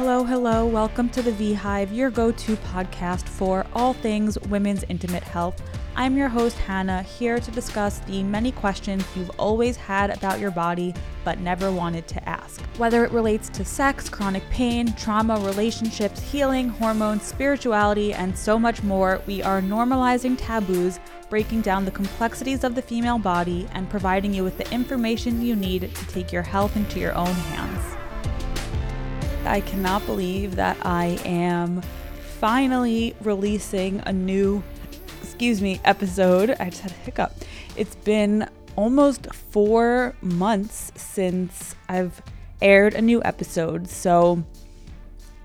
Hello, hello. Welcome to the V Hive, your go to podcast for all things women's intimate health. I'm your host, Hannah, here to discuss the many questions you've always had about your body but never wanted to ask. Whether it relates to sex, chronic pain, trauma, relationships, healing, hormones, spirituality, and so much more, we are normalizing taboos, breaking down the complexities of the female body, and providing you with the information you need to take your health into your own hands. I cannot believe that I am finally releasing a new, excuse me, episode. I just had a hiccup. It's been almost four months since I've aired a new episode. So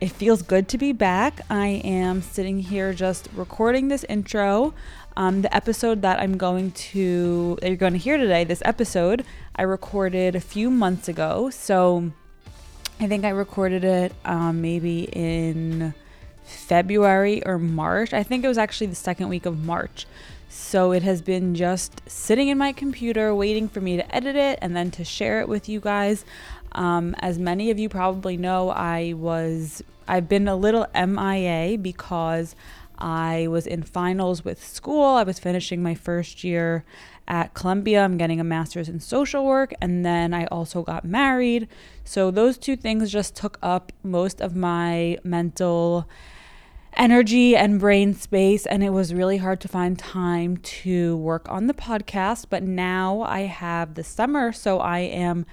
it feels good to be back. I am sitting here just recording this intro. Um, the episode that I'm going to, that you're going to hear today, this episode, I recorded a few months ago. So I think I recorded it um, maybe in February or March. I think it was actually the second week of March. So it has been just sitting in my computer waiting for me to edit it and then to share it with you guys. Um, as many of you probably know, I was I've been a little MIA because I was in finals with school. I was finishing my first year at Columbia. I'm getting a master's in social work, and then I also got married. So those two things just took up most of my mental energy and brain space and it was really hard to find time to work on the podcast but now I have the summer so I am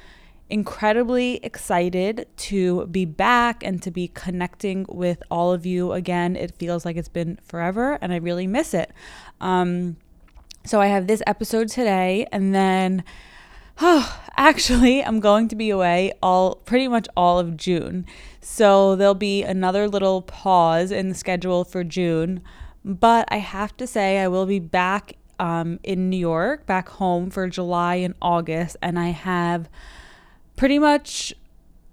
incredibly excited to be back and to be connecting with all of you again it feels like it's been forever and I really miss it um, so I have this episode today, and then oh, actually, I'm going to be away all pretty much all of June. So there'll be another little pause in the schedule for June. But I have to say, I will be back um, in New York, back home for July and August, and I have pretty much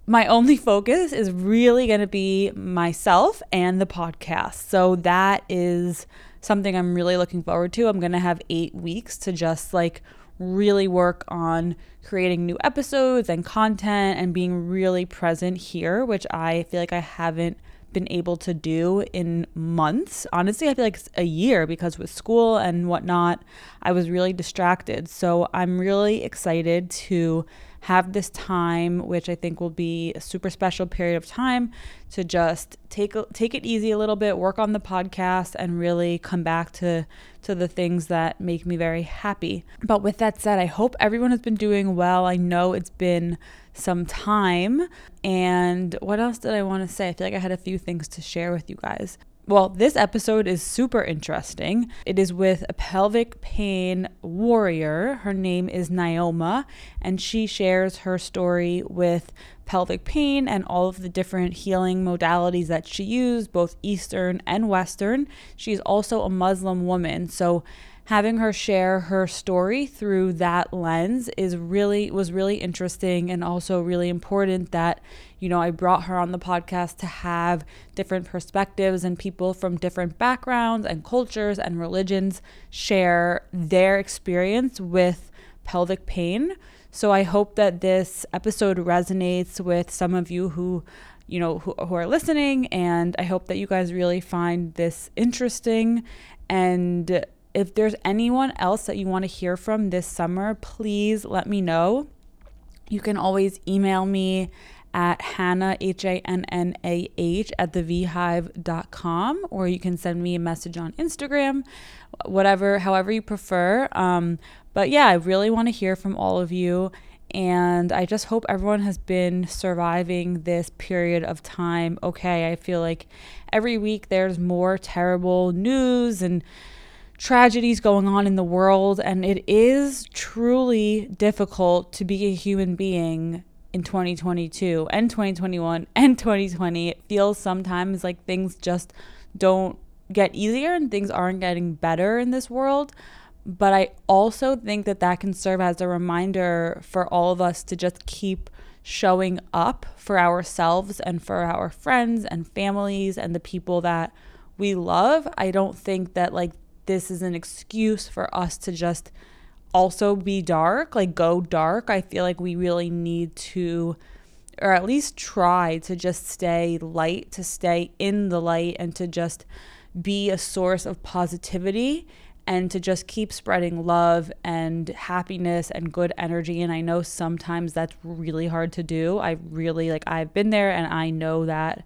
my only focus is really going to be myself and the podcast. So that is something I'm really looking forward to. I'm going to have eight weeks to just like really work on creating new episodes and content and being really present here, which I feel like I haven't been able to do in months. Honestly, I feel like it's a year because with school and whatnot, I was really distracted. So I'm really excited to have this time, which I think will be a super special period of time to just take take it easy a little bit, work on the podcast, and really come back to to the things that make me very happy. But with that said, I hope everyone has been doing well. I know it's been some time. And what else did I want to say? I feel like I had a few things to share with you guys. Well, this episode is super interesting. It is with a pelvic pain warrior. Her name is Naoma, and she shares her story with pelvic pain and all of the different healing modalities that she used, both Eastern and Western. She's also a Muslim woman, so having her share her story through that lens is really was really interesting and also really important that you know I brought her on the podcast to have different perspectives and people from different backgrounds and cultures and religions share their experience with pelvic pain. So I hope that this episode resonates with some of you who you know who, who are listening and I hope that you guys really find this interesting and if there's anyone else that you want to hear from this summer, please let me know. You can always email me at Hannah, H A N N A H, at thevhive.com, or you can send me a message on Instagram, whatever, however you prefer. Um, but yeah, I really want to hear from all of you. And I just hope everyone has been surviving this period of time okay. I feel like every week there's more terrible news and tragedies going on in the world, and it is truly difficult to be a human being in 2022 and 2021 and 2020. It feels sometimes like things just don't get easier and things aren't getting better in this world. But I also think that that can serve as a reminder for all of us to just keep showing up for ourselves and for our friends and families and the people that we love. I don't think that like this is an excuse for us to just also be dark, like go dark. I feel like we really need to or at least try to just stay light, to stay in the light, and to just be a source of positivity and to just keep spreading love and happiness and good energy. And I know sometimes that's really hard to do. I really like, I've been there and I know that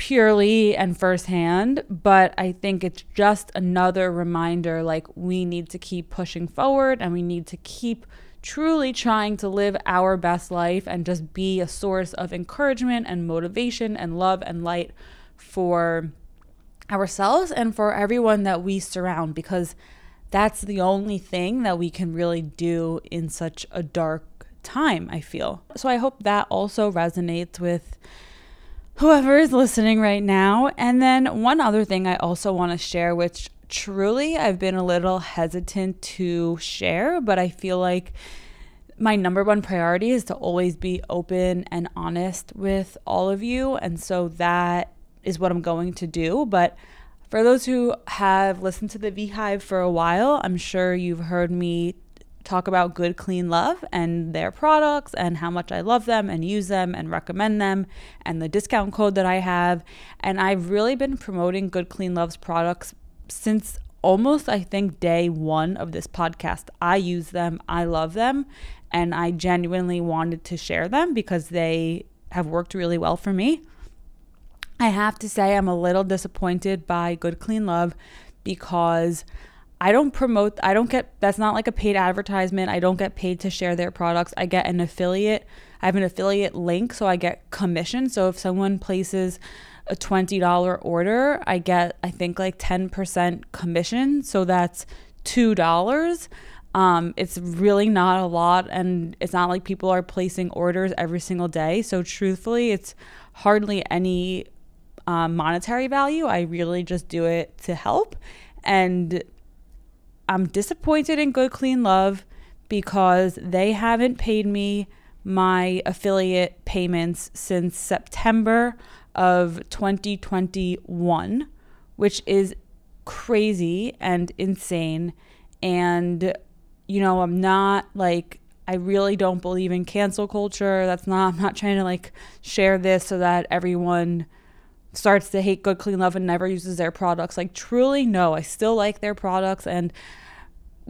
purely and firsthand, but I think it's just another reminder like we need to keep pushing forward and we need to keep truly trying to live our best life and just be a source of encouragement and motivation and love and light for ourselves and for everyone that we surround because that's the only thing that we can really do in such a dark time, I feel. So I hope that also resonates with whoever is listening right now. And then one other thing I also want to share, which truly I've been a little hesitant to share, but I feel like my number one priority is to always be open and honest with all of you. And so that is what I'm going to do. But for those who have listened to the V-Hive for a while, I'm sure you've heard me talk about Good Clean Love and their products and how much I love them and use them and recommend them and the discount code that I have. And I've really been promoting Good Clean Love's products since almost, I think, day one of this podcast. I use them, I love them, and I genuinely wanted to share them because they have worked really well for me. I have to say, I'm a little disappointed by Good Clean Love because I don't promote, I don't get, that's not like a paid advertisement. I don't get paid to share their products. I get an affiliate, I have an affiliate link, so I get commission. So if someone places a $20 order, I get, I think, like 10% commission. So that's $2. Um, it's really not a lot, and it's not like people are placing orders every single day. So, truthfully, it's hardly any um, monetary value. I really just do it to help. And I'm disappointed in Good Clean Love because they haven't paid me my affiliate payments since September of 2021, which is crazy and insane. And, you know, I'm not like, I really don't believe in cancel culture. That's not, I'm not trying to like share this so that everyone starts to hate Good Clean Love and never uses their products. Like, truly, no, I still like their products and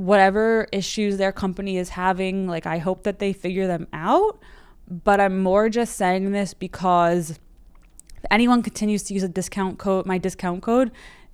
whatever issues their company is having, like, I hope that they figure them out. But I'm more just saying this because if anyone continues to use a discount code, my discount code,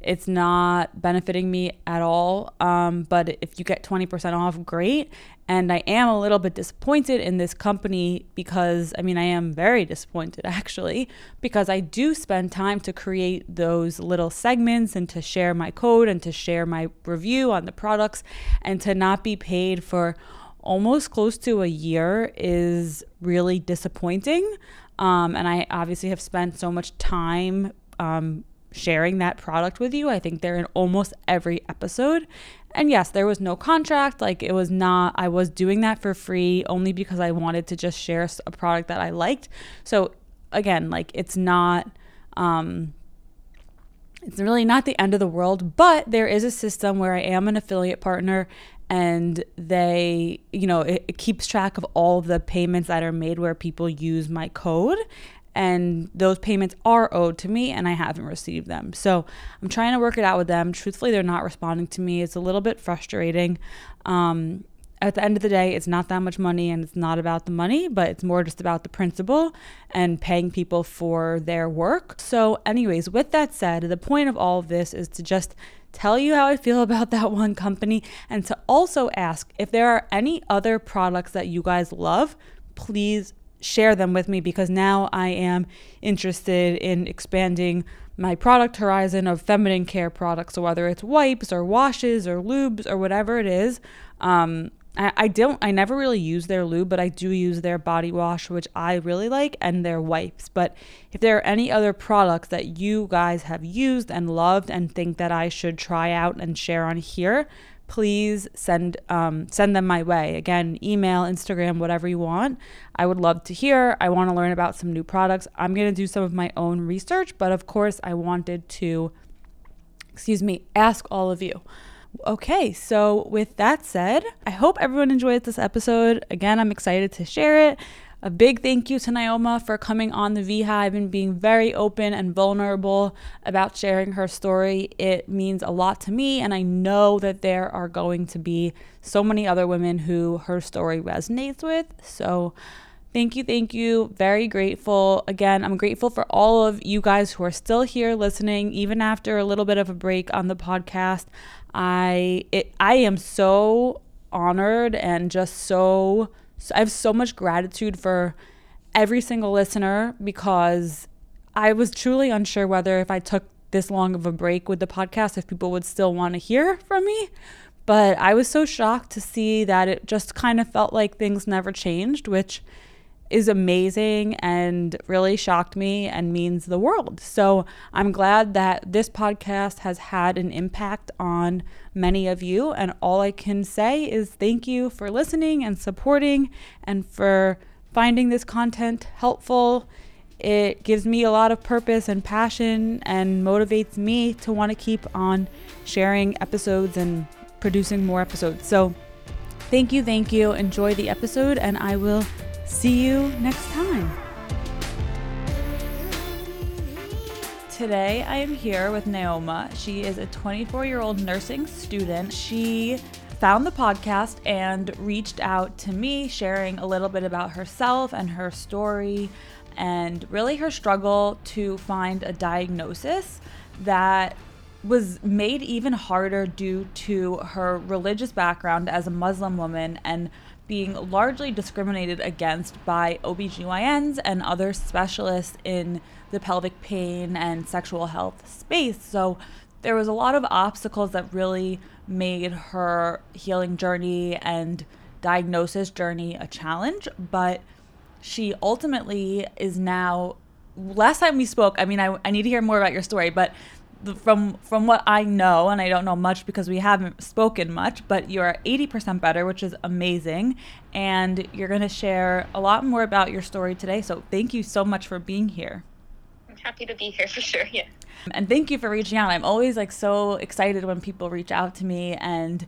it's not benefiting me at all. Um, but if you get 20% off, great. And I am a little bit disappointed in this company because, I mean, I am very disappointed actually, because I do spend time to create those little segments and to share my code and to share my review on the products and to not be paid for almost close to a year is really disappointing. Um, and I obviously have spent so much time um, sharing that product with you. I think they're in almost every episode. And yes, there was no contract. Like it was not, I was doing that for free only because I wanted to just share a product that I liked. So again, like it's not, um, it's really not the end of the world, but there is a system where I am an affiliate partner and they, you know, it, it keeps track of all of the payments that are made where people use my code and those payments are owed to me and I haven't received them. So I'm trying to work it out with them. Truthfully, they're not responding to me. It's a little bit frustrating. Um, at the end of the day, it's not that much money and it's not about the money, but it's more just about the principle and paying people for their work. So, anyways, with that said, the point of all of this is to just tell you how I feel about that one company and to also ask if there are any other products that you guys love, please share them with me because now I am interested in expanding my product horizon of feminine care products. So whether it's wipes or washes or lubes or whatever it is, um, I, I don't, I never really use their lube, but I do use their body wash, which I really like, and their wipes. But if there are any other products that you guys have used and loved and think that I should try out and share on here, please send um, send them my way. Again, email, Instagram, whatever you want. I would love to hear. I want to learn about some new products. I'm to do some of my own research, but of course, I wanted to, excuse me, ask all of you. Okay, so with that said, I hope everyone enjoyed this episode. Again, I'm excited to share it. A big thank you to Naoma for coming on the V Hive and being very open and vulnerable about sharing her story. It means a lot to me, and I know that there are going to be so many other women who her story resonates with. So, Thank you, thank you. Very grateful. Again, I'm grateful for all of you guys who are still here listening, even after a little bit of a break on the podcast. I it I am so honored and just so I have so much gratitude for every single listener because I was truly unsure whether if I took this long of a break with the podcast, if people would still want to hear from me. But I was so shocked to see that it just kind of felt like things never changed, which is amazing and really shocked me and means the world. So I'm glad that this podcast has had an impact on many of you. And all I can say is thank you for listening and supporting and for finding this content helpful. It gives me a lot of purpose and passion and motivates me to want to keep on sharing episodes and producing more episodes. So, thank you, thank you. Enjoy the episode, and I will See you next time. Today I am here with Naoma. She is a 24 year old nursing student. She found the podcast and reached out to me, sharing a little bit about herself and her story, and really her struggle to find a diagnosis that was made even harder due to her religious background as a Muslim woman and being largely discriminated against by OBGYNs and other specialists in the pelvic pain and sexual health space. So there was a lot of obstacles that really made her healing journey and diagnosis journey a challenge, but she ultimately is now last time we spoke, I mean I, I need to hear more about your story, but from from what I know, and I don't know much because we haven't spoken much, but you're 80% better, which is amazing, and you're going to share a lot more about your story today. So thank you so much for being here. I'm happy to be here for sure. Yeah. And thank you for reaching out. I'm always like so excited when people reach out to me and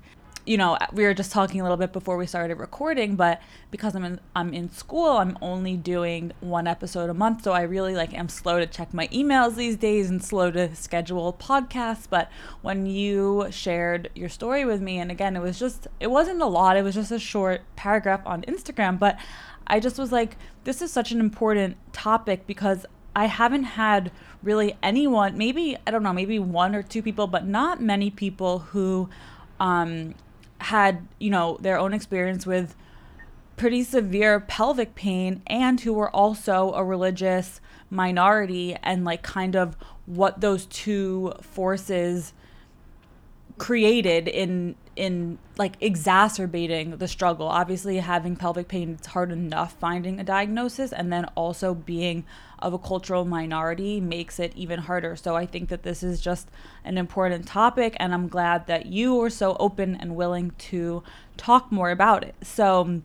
you know, we were just talking a little bit before we started recording, but because I'm in I'm in school, I'm only doing one episode a month, so I really like am slow to check my emails these days and slow to schedule podcasts, but when you shared your story with me and again, it was just it wasn't a lot, it was just a short paragraph on Instagram, but I just was like this is such an important topic because I haven't had really anyone, maybe I don't know, maybe one or two people, but not many people who um, had, you know, their own experience with pretty severe pelvic pain and who were also a religious minority and like kind of what those two forces created in in like exacerbating the struggle. Obviously, having pelvic pain, it's hard enough finding a diagnosis, and then also being of a cultural minority makes it even harder. So, I think that this is just an important topic, and I'm glad that you are so open and willing to talk more about it. So,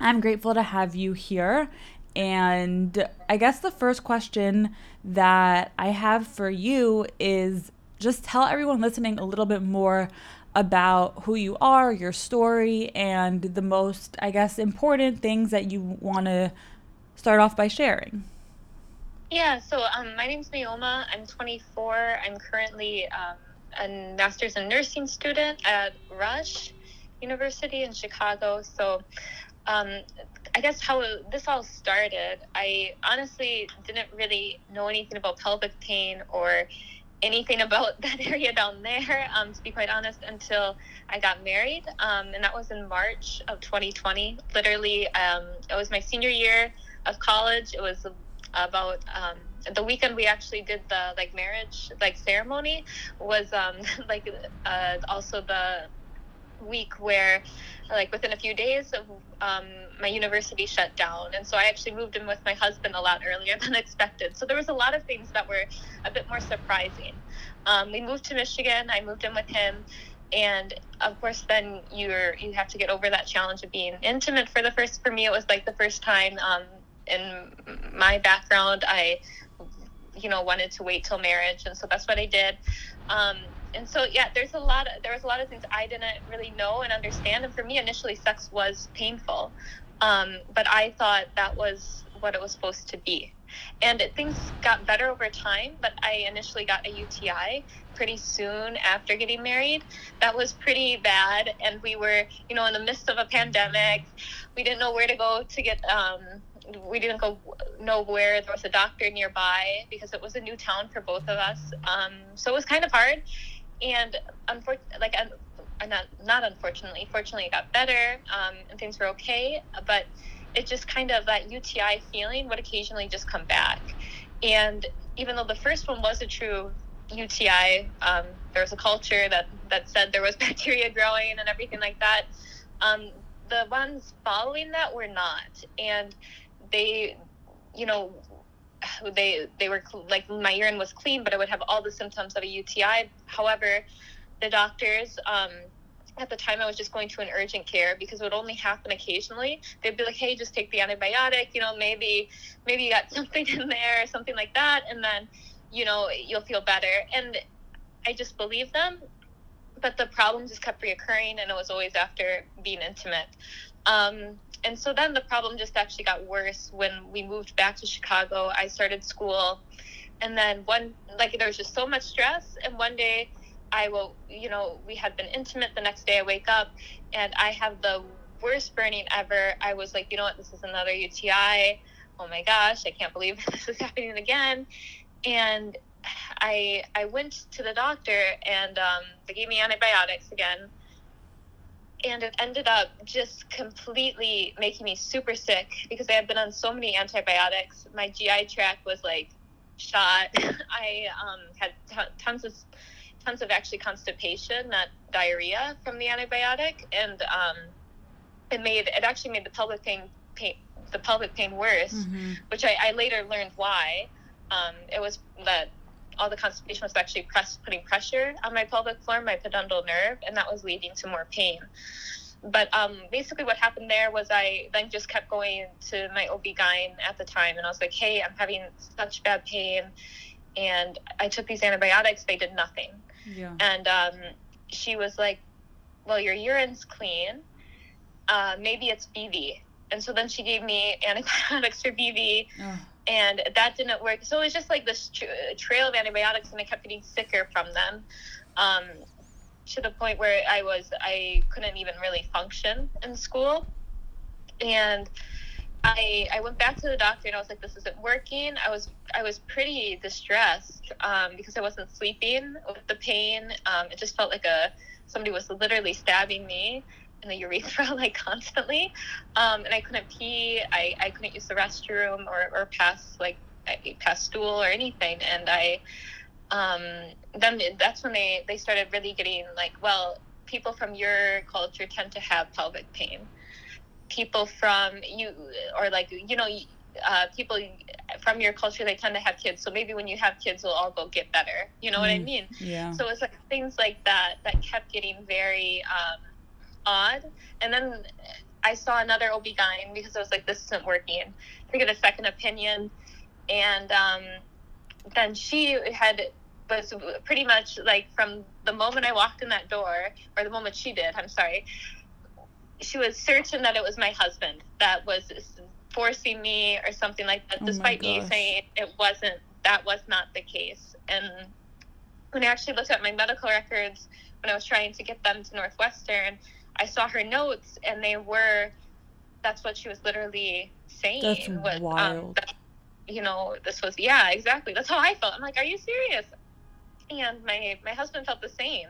I'm grateful to have you here. And I guess the first question that I have for you is just tell everyone listening a little bit more about who you are, your story, and the most, I guess, important things that you want to start off by sharing. Yeah, so um, my name's Naoma. I'm 24. I'm currently um, a master's in nursing student at Rush University in Chicago. So um, I guess how this all started, I honestly didn't really know anything about pelvic pain or anything about that area down there, um, to be quite honest, until I got married. Um, and that was in March of 2020. Literally, um, it was my senior year of college. It was about um, the weekend we actually did the like marriage like ceremony was um, like uh, also the week where like within a few days um, my university shut down. And so i actually moved in with my husband a lot earlier than expected. So there was a lot of things that were a bit more surprising. Um, we moved to michigan. I moved in with him. And of course then you're you have to get over that challenge of being intimate for the first for me it was like the first time um, in my background i you know wanted to wait till marriage. And so that's what i did. Um, and so yeah there's a lot of there was a lot of things i didn't really know and understand and for me initially sex was painful Um, but I thought that was what it was supposed to be. And things got better over time, but I initially got a UTI pretty soon after getting married. That was pretty bad. And we were, you know, in the midst of a pandemic. We didn't know where to go to get, um, we didn't go know where there was a doctor nearby because it was a new town for both of us. Um, so it was kind of hard. And unfortunately, like, not, not unfortunately, fortunately, it got better um, and things were okay. But it just kind of that UTI feeling would occasionally just come back. And even though the first one was a true UTI, um, there was a culture that, that said there was bacteria growing and everything like that. Um, the ones following that were not. And they, you know, they they were like my urine was clean, but I would have all the symptoms of a UTI. However, the doctors um, at the time I was just going to an urgent care because it would only happen occasionally. They'd be like, "Hey, just take the antibiotic. You know, maybe maybe you got something in there or something like that, and then you know you'll feel better." And I just believed them, but the problem just kept reoccurring, and it was always after being intimate. Um, and so then the problem just actually got worse when we moved back to Chicago. I started school, and then one like there was just so much stress, and one day I will, you know, we had been intimate. The next day I wake up and I have the worst burning ever. I was like, you know what, this is another UTI. Oh my gosh, I can't believe this is happening again. And I I went to the doctor and um, they gave me antibiotics again. And it ended up just completely making me super sick because I had been on so many antibiotics. My GI tract was like shot. I um, had t- tons of tons of actually constipation, not diarrhea from the antibiotic, and um, it made it actually made the pelvic pain, pain the pelvic pain worse, mm-hmm. which I, I, later learned why. Um, it was that all the constipation was actually press, putting pressure on my pelvic floor, my pudendal nerve, and that was leading to more pain. But um, basically, what happened there was I then just kept going to my OB-GYN at the time, and I was like, hey, I'm having such bad pain. And I took these antibiotics, they did nothing. Yeah. And um, she was like, well, your urine's clean. Uh, maybe it's BV. And so then she gave me antibiotics for BV. Oh. And that didn't work. So it was just like this trail of antibiotics, and I kept getting sicker from them. Um, to the point where I was, I couldn't even really function in school. And I I went back to the doctor and I was like, this isn't working. I was I was pretty distressed um, because I wasn't sleeping with the pain. Um, it just felt like a somebody was literally stabbing me in the urethra like constantly, um, and I couldn't pee. I, I couldn't use the restroom or, or pass like pass stool or anything. And I um, then that's when they they started really getting like, well, people from your culture tend to have pelvic pain. People from you or like you know uh, people from your culture they tend to have kids. So maybe when you have kids we'll all go get better. You know mm, what i mm, mean? Yeah. So it's like things like that that kept getting very um, odd and then i saw another ob-gyn because i was like this isn't working to get a second opinion and um, then she had was pretty much like from the moment i walked in that door or the moment she did i'm sorry she was certain that it was my husband that was forcing me or something like that, oh despite me saying it wasn't. That was not the case. And when I actually looked at my medical records when I was trying to get them to Northwestern, I saw her notes, and they were. That's what she was literally saying. That's was, um, wild. Um, that, you know, this was yeah, exactly. That's how I felt. I'm like, are you serious? And my my husband felt the same.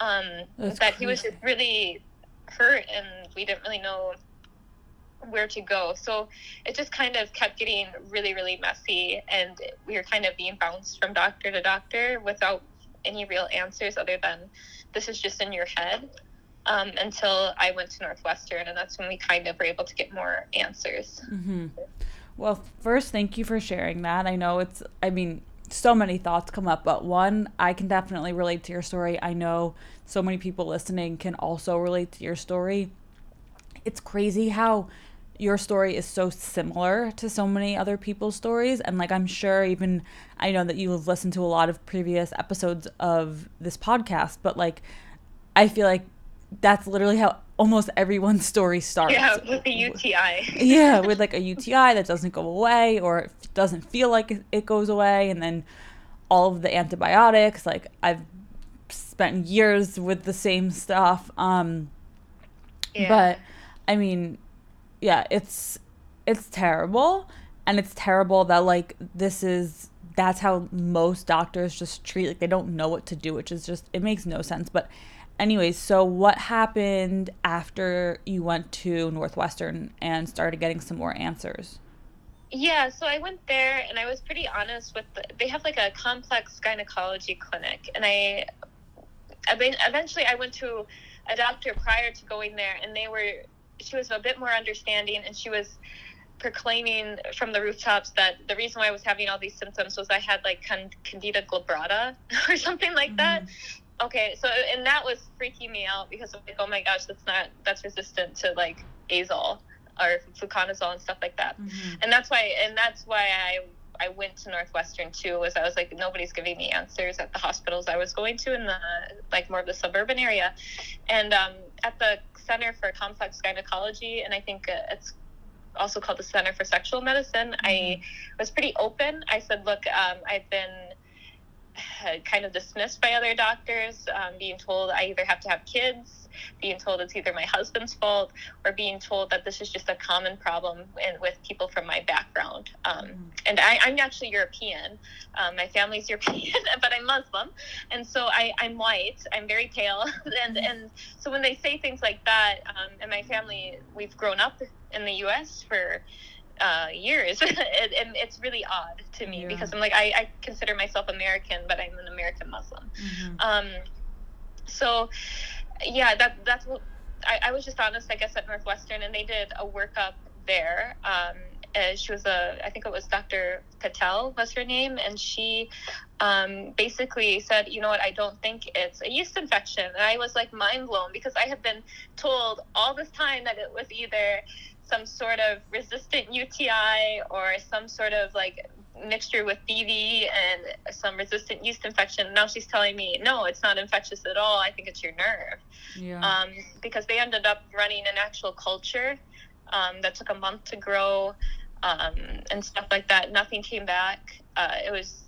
Um, that crazy. he was just really hurt and we didn't really know where to go. So it just kind of kept getting really, really messy. And we were kind of being bounced from doctor to doctor without any real answers other than this is just in your head. Um, until I went to Northwestern, and that's when we kind of were able to get more answers. Mm-hmm. Well, first, thank you for sharing that. I know it's, I mean, so many thoughts come up, but one, I can definitely relate to your story. I know so many people listening can also relate to your story. It's crazy how your story is so similar to so many other people's stories. And like, I'm sure even I know that you have listened to a lot of previous episodes of this podcast, but like, I feel like that's literally how almost everyone's story starts. Yeah, with a UTI. yeah, with like a UTI that doesn't go away or it doesn't feel like it goes away. And then all of the antibiotics, like I've spent years with the same stuff. Um, yeah. But I mean, yeah, it's it's terrible and it's terrible that like this is that's how most doctors just treat like they don't know what to do which is just it makes no sense but anyways so what happened after you went to northwestern and started getting some more answers yeah so i went there and i was pretty honest with the, they have like a complex gynecology clinic and i eventually i went to a doctor prior to going there and they were she was a bit more understanding and she was proclaiming from the rooftops that the reason why I was having all these symptoms was I had like candida glabrata or something like mm-hmm. that. Okay, so and that was freaking me out because I'm like, oh my gosh, that's not that's resistant to like azole or fluconazole and stuff like that. Mm-hmm. And that's why and that's why I I went to Northwestern too. Was I was like nobody's giving me answers at the hospitals I was going to in the like more of the suburban area, and um, at the Center for Complex Gynecology, and I think it's also called the Center for Sexual Medicine. Mm-hmm. I was pretty open. I said, look, um, I've been kind of dismissed by other doctors, um, being told I either have to have kids, being told it's either my husband's fault, or being told that this is just a common problem in, with people from my background. Um, mm. And I, am actually European. Um, my family's European, but I'm Muslim, and so I, am white. I'm very pale, and mm. and so when they say things like that, um, and my family, we've grown up in the U.S. for uh, years, and it's really odd to me yeah. because I'm like I, I, consider myself American, but I'm an American Muslim. Mm-hmm. Um, so yeah, that that's what I, I, was just honest, I guess, at Northwestern, and they did a workup there. Um, she was a, I think it was Dr. Patel was her name, and she um, basically said, you know what, I don't think it's a yeast infection. And I was like mind blown because I had been told all this time that it was either some sort of resistant UTI or some sort of like mixture with BV and some resistant yeast infection. Now she's telling me, no, it's not infectious at all. I think it's your nerve. Yeah. Um, because they ended up running an actual culture um, that took a month to grow um, and stuff like that. Nothing came back. Uh, it was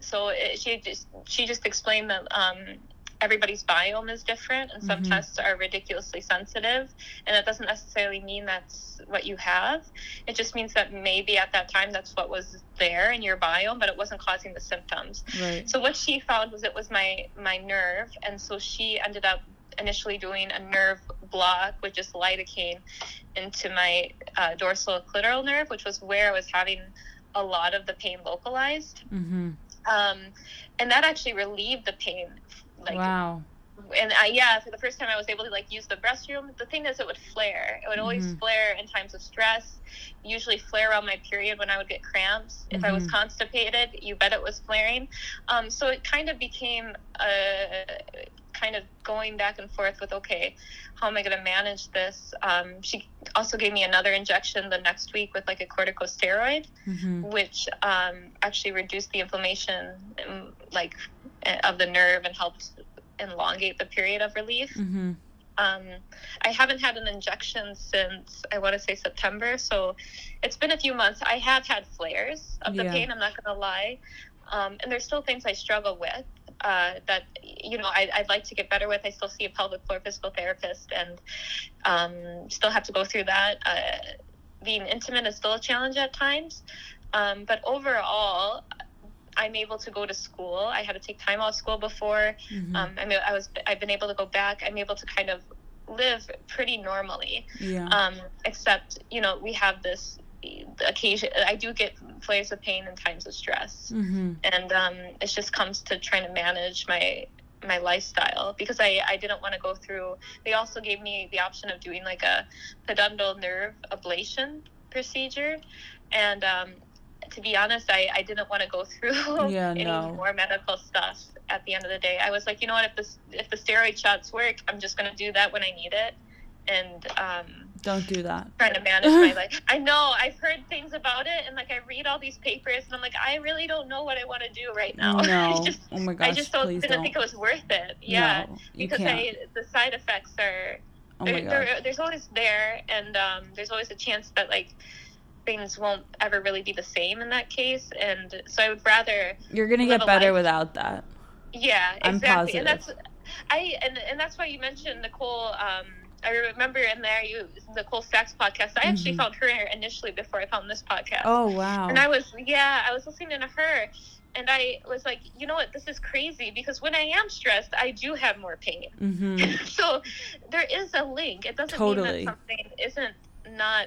so it, she just she just explained that um, everybody's biome is different and some mm-hmm. tests are ridiculously sensitive and that doesn't necessarily mean that's what you have it just means that maybe at that time that's what was there in your biome but it wasn't causing the symptoms right. so what she found was it was my my nerve and so she ended up initially doing a nerve block with just lidocaine into my uh, dorsal clitoral nerve which was where i was having a lot of the pain localized mm-hmm. um, and that actually relieved the pain like wow and I, yeah, for the first time I was able to like use the restroom. The thing is, it would flare. It would always mm-hmm. flare in times of stress. Usually flare around my period when I would get cramps. If mm-hmm. I was mm-hmm. constipated, you bet it was flaring. Um, so it kind of became a kind of going back and forth with okay, how am I going to manage this? Um, she also gave me another injection the next week with like a corticosteroid, mm-hmm. which um, actually reduced the inflammation like of the nerve and helped elongate the period of relief. Mm-hmm. Um, I haven't had an injection since I want to say September, so it's been a few months. I have had flares of the yeah. pain. I'm not going to lie, um, and there's still things I struggle with uh, that you know I, would like to get better with. I still see a pelvic floor physical therapist, and um, still have to go through that. Uh, being intimate is still a challenge at times, um, but overall, I'm able to go to school. I had to take time off school before. Mm-hmm. Um, I mean, I was I've been able to go back. I'm able to kind of live pretty normally. Yeah. Um, except you know we have this occasion. I do get flares of pain in times of stress, mm-hmm. and um, it just comes to trying to manage my my lifestyle because I, I didn't want to go through they also gave me the option of doing like a pudendal nerve ablation procedure and um, to be honest, I, I didn't want to go through yeah, any no. more medical stuff at the end of the day. I was like, you know what, if this if the steroid shots work, I'm just gonna do that when I need it. And um don't do that. Trying to manage my life. I know, I've heard things about it and like I read all these papers and I'm like, I really don't know what I want to do right now. No. Just, oh my gosh. I just don't, didn't don't. think it was worth it. Yeah. No, because I the side effects are Oh my there, God. there, there's always there, and um, there's always a chance that like things won't ever really be the same in that case. And so I would rather, You're gonna get better life- without that. yeah, I'm exactly. And positive. that's, I and and that's why you mentioned Nicole. Um, I remember in there you Nicole Sachs podcast. I actually Mhm. found her initially before I found this podcast. Oh wow. And I was, yeah, I was listening to her, and I was like, you know what, this is crazy because when I am stressed, I do have more pain. mm-hmm. so there is a link. It doesn't Totally. mean that something isn't not.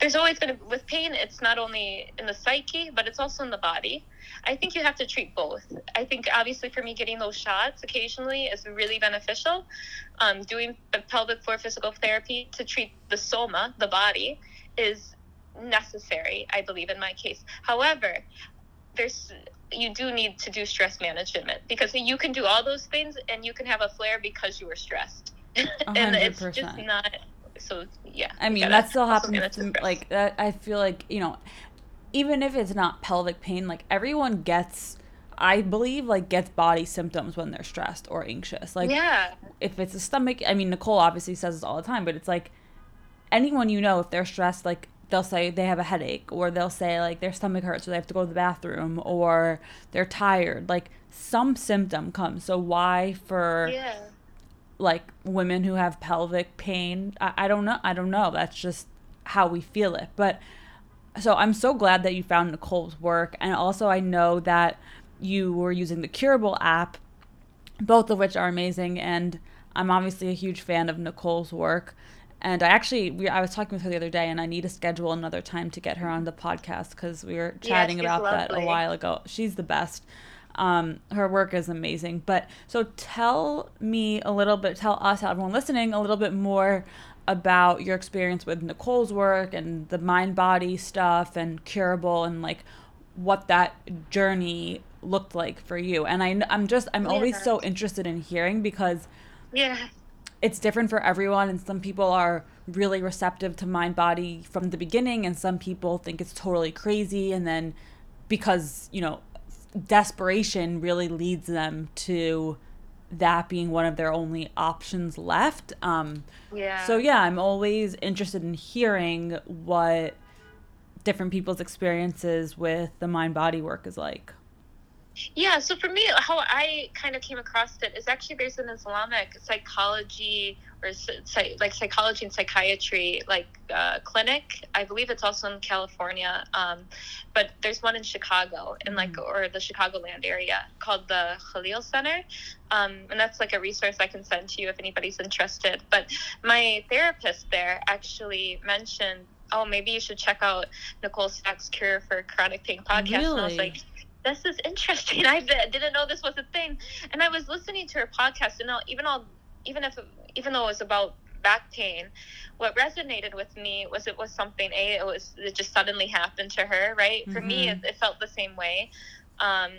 There's always going to, with pain, it's not only in the psyche, but it's also in the body. I think you have to treat both. I think obviously for me, getting those shots occasionally is really beneficial. Um, doing the pelvic floor physical therapy to treat the soma, the body, is necessary, I believe, in my case. However, there's you do need to do stress management because you can do all those things and you can have a flare because you were stressed. And it's just not so yeah. I mean, that still happens. To, like that, I feel like you know, even if it's not pelvic pain, like everyone gets, I believe, like gets body symptoms when they're stressed or anxious. Like yeah. if it's a stomach, I mean, Nicole obviously says this all the time, but it's like anyone you know, if they're stressed, like they'll say they have a headache, or they'll say like their stomach hurts, so they have to go to the bathroom, or they're tired. Like some symptom comes. So why for Yeah. Like women who have pelvic pain. I, I don't know. I don't know. That's just how we feel it. But so I'm so glad that you found Nicole's work. And also, I know that you were using the Curable app, both of which are amazing. And I'm obviously a huge fan of Nicole's work. And I actually, we, I was talking with her the other day, and I need to schedule another time to get her on the podcast because we were chatting she's about that a while ago. She's the best. Um, her work is amazing. But so tell me a little bit, tell us, everyone listening, a little bit more about your experience with Nicole's work and the mind body stuff and curable and like what that journey looked like for you. And I, I'm just, I'm always so interested in hearing because Yeah. it's different for everyone and some people are really receptive to mind body from the beginning and some people think it's totally crazy and then because you know desperation really leads them to that being one of their only options left um Yeah. so yeah i'm always interested in hearing what different people's experiences with the mind body work is like Yeah, so for me, how I kind of came across it is actually there's an Islamic psychology or psy- like psychology and psychiatry like uh, clinic. I believe it's also in California, um, but there's one in Chicago in like or the Chicagoland area called the Khalil Center, um, and that's like a resource I can send to you if anybody's interested. But my therapist there actually mentioned. Oh, maybe you should check out Nicole Sachs' Cure for Chronic Pain podcast. And I was like, this is interesting. I didn't know this was a thing, and I was listening to her podcast, and I'll, even all, even if even though it was about back pain, what resonated with me was it was something. A, it was it just suddenly happened to her. Right for me, it, Mhm. it felt the same way, um,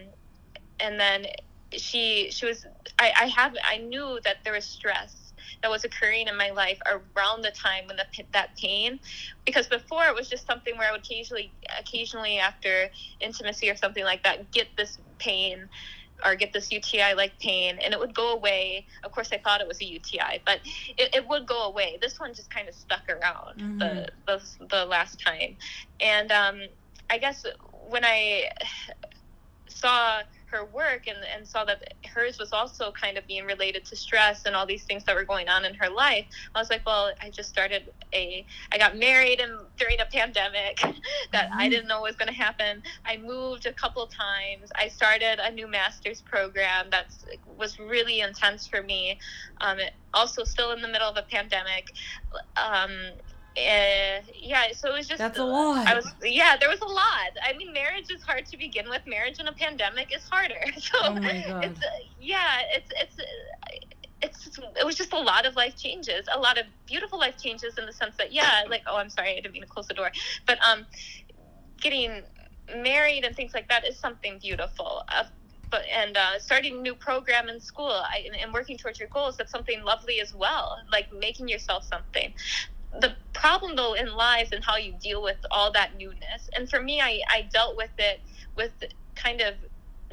and then she she was. I I have I knew that there was stress that was occurring in my life around the time when the that pain because before it was just something where I would occasionally occasionally after intimacy or something like that get this pain or get this UTI like pain and it would go away. Of course I thought it was a UTI, but it, it would go away. This one just kind of stuck around the, the the last time. And um I guess when I saw her work and, and saw that hers was also kind of being related to stress and all these things that were going on in her life i was like well i just started a i got married and during a pandemic that i Mhm. didn't know was going to happen. I moved a couple times. I started a new master's program that was really intense for me. Um, it, also still in the middle of a pandemic. Um, uh, yeah so it was just That's a lot. I was yeah, there was a lot. I mean, marriage is hard to begin with. Marriage in a pandemic is harder. So Oh my God. it's yeah, it's it's it's it was just a lot of life changes, a lot of beautiful life changes in the sense that yeah, like oh, I'm sorry, I didn't mean to close the door, but um, getting married and things like that is something beautiful. Uh, but and uh, starting a new program in school I, and, and working towards your goals that's something lovely as well like making yourself something the problem though in lies and how you deal with all that newness and for me i, I dealt with it with kind of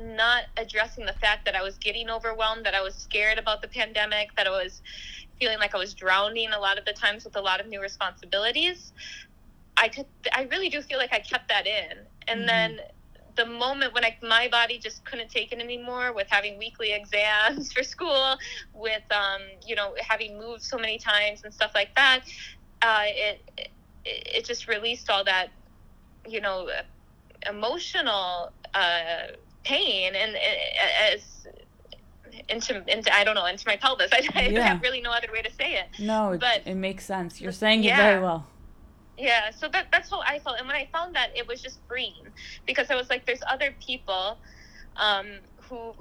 not addressing the fact that i was getting overwhelmed that i was scared about the pandemic that i was feeling like I was drowning a lot of the times with a lot of new responsibilities, I could I really do feel like I kept that in. And mm-hmm. then the moment when I, my body just couldn't take it anymore with having weekly exams for school, with um, you know having moved so many times and stuff like that, uh, it, it it just released all that you know emotional uh, pain and uh, as into into I don't know into my pelvis. I, I yeah. have really no other way to say it. No, but it makes sense. You're saying yeah. it very well. Yeah, so that that's how I felt, and when I found that, it was just freeing because I was like, there's other people um, who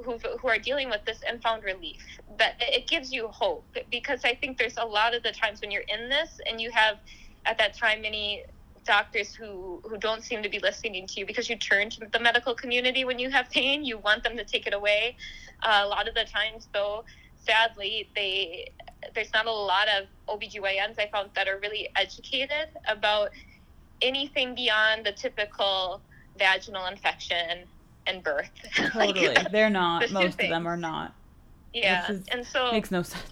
who are dealing with this and found relief. But it gives you hope because I think there's a lot of the times when you're in this and you have at that time many doctors who who don't seem to be listening to you because you turn to the medical community when you have pain you want them to take it away uh, a lot of the times though sadly they there's not a lot of OBGYNs I found that are really educated about anything beyond the typical vaginal infection and birth. Totally. like, They're not. Most of them are not. Yeah. Is, and so makes no sense.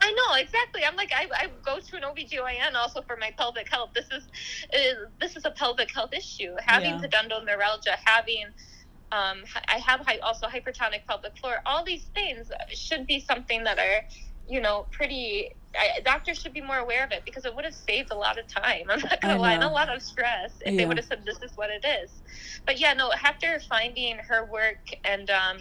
I know exactly. I'm like I, I go to an OBGYN also for my pelvic health. This is uh, this is a pelvic health issue. Having yeah. pudendal having um, I have also hypertonic pelvic floor. All these things should be something that are you know, pretty. I, doctors should be more aware of it because it would have saved a lot of time. I'm not gonna lie, and a lot of stress if yeah. they would have said this is what it is. But yeah, no. After finding her work and um,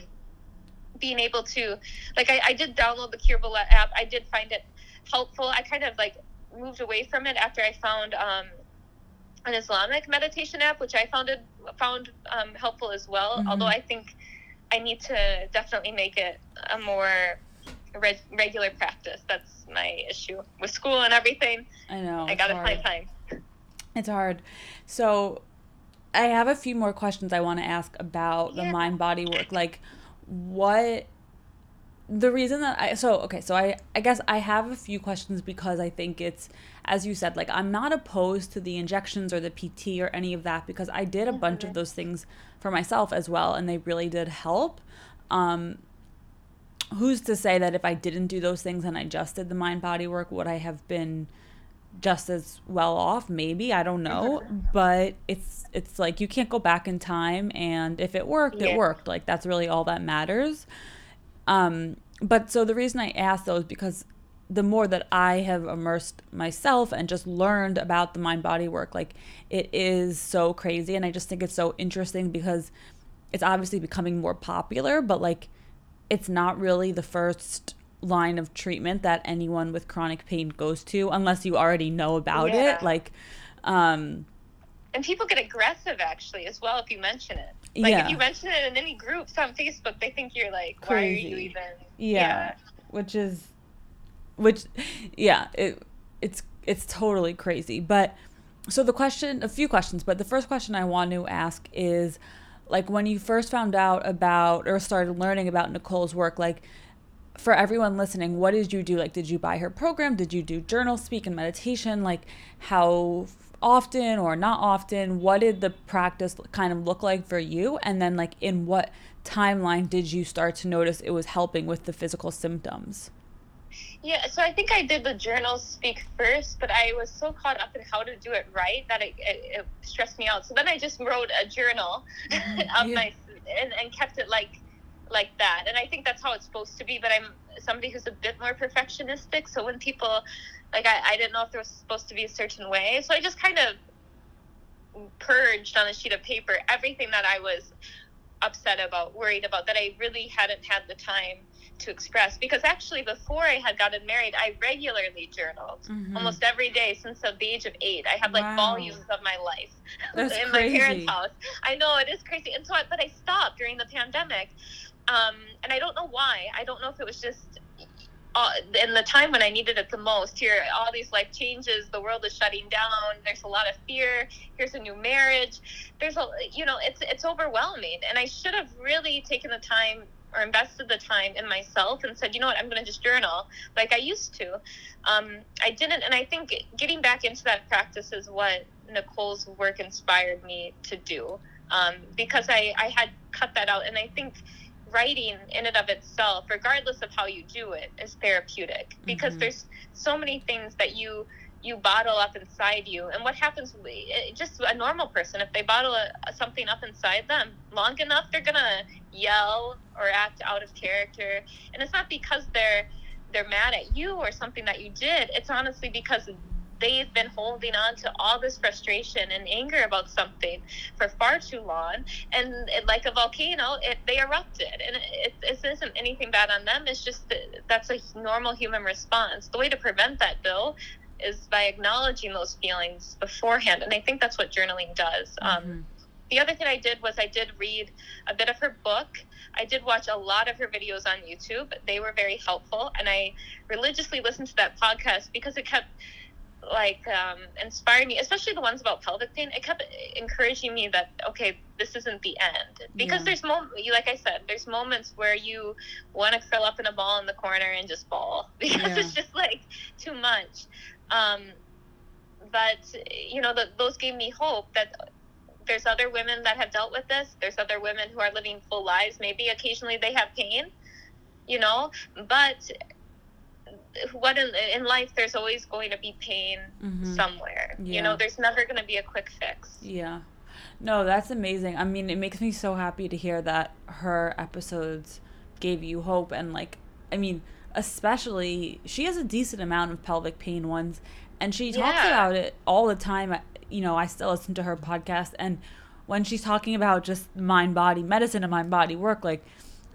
being able to, like, I, I did download the Curable app. I did find it helpful. I kind of like moved away from it after I found um, an Islamic meditation app, which I found it, found um, helpful as well. Mm-hmm. Although I think I need to definitely make it a more re- regular practice. That's my issue with school and everything. I know. I gotta find time. It's hard. So, I have a few more questions I want to ask about yeah. the mind body work. Like, what the reason that I so okay, so I I guess I have a few questions because I think it's as you said, like I'm not opposed to the injections or the PT or any of that because I did a mm-hmm. bunch of those things for myself as well and they really did help. Um who's to say that if I didn't do those things and I just did the mind body work, would I have been just as well off? Maybe I don't know, but it's it's like you can't go back in time, and if it worked, yeah. it worked. Like that's really all that matters. Um, but so the reason I asked those because the more that I have immersed myself and just learned about the mind body work, like it is so crazy, and I just think it's so interesting because it's obviously becoming more popular, but like it's not really the first line of treatment that anyone with chronic pain goes to unless you already know about yeah. it like um and people get aggressive actually as well if you mention it like yeah. if you mention it in any groups on facebook they think you're like Crazy. why are you even yeah. yeah which is which yeah it it's it's totally crazy but so the question a few questions but the first question i want to ask is like when you first found out about or started learning about Nicole's work, like for everyone listening, what did you do? Like, did you buy her program? Did you do journal, speak, and meditation? Like, how often or not often? What did the practice kind of look like for you? And then, like, in what timeline did you start to notice it was helping with the physical symptoms? Yeah, so I think I did the journal speak first, but I was so caught up in how to do it right that it, it, it stressed me out. So then I just wrote a journal mm-hmm. of yeah. my and, and kept it like like that. And I think that's how it's supposed to be. But I'm somebody who's a bit more perfectionistic. So when people like I, I didn't know if there was supposed to be a certain way. So I just kind of purged on a sheet of paper everything that I was upset about, worried about, that I really hadn't had the time to express because actually before I had gotten married, I regularly journaled mm-hmm. almost every day since the age of eight. I have like wow. volumes of my life That's in crazy. my parents' house. I know it is crazy, and so I, but I stopped during the pandemic, um, and I don't know why. I don't know if it was just. Uh, in the time when I needed it the most, here all these life changes, the world is shutting down. There's a lot of fear. Here's a new marriage. There's a, you know, it's it's overwhelming, and I should have really taken the time or invested the time in myself and said, you know what, I'm going to just journal like I used to. Um, I didn't, and I think getting back into that practice is what Nicole's work inspired me to do um, because I, I had cut that out. And I think writing in and of itself, regardless of how you do it, is therapeutic because mm-hmm. there's so many things that you you bottle up inside you. And what happens, just a normal person, if they bottle a, something up inside them long enough, they're gonna yell or act out of character. And it's not because they're they're mad at you or something that you did. It's honestly because they've been holding on to all this frustration and anger about something for far too long and it, like a volcano it, they erupted and it, it, isn't anything bad on them it's just that that's a normal human response the way to prevent that bill is by acknowledging those feelings beforehand and i think that's what journaling does um, mm-hmm. um, the other thing I did was I did read a bit of her book. I did watch a lot of her videos on YouTube. They were very helpful, and I religiously listened to that podcast because it kept like um, inspired me, especially the ones about pelvic pain. It kept encouraging me that okay, this isn't the end because yeah. there's moments, like I said, there's moments where you want to curl up in a ball in the corner and just fall because yeah. it's just like too much. Um, but you know, the, those gave me hope that there's other women that have dealt with this. There's other women who are living full lives. Maybe occasionally they have pain, you know, but what in, in life there's always going to be pain mm-hmm. somewhere yeah. you know there's never going to be a quick fix yeah no that's amazing i mean it makes me so happy to hear that her episodes gave you hope and like i mean especially she has a decent amount of pelvic pain ones and she talks yeah. about it all the time you know i still listen to her podcast and when she's talking about just mind body medicine and mind body work like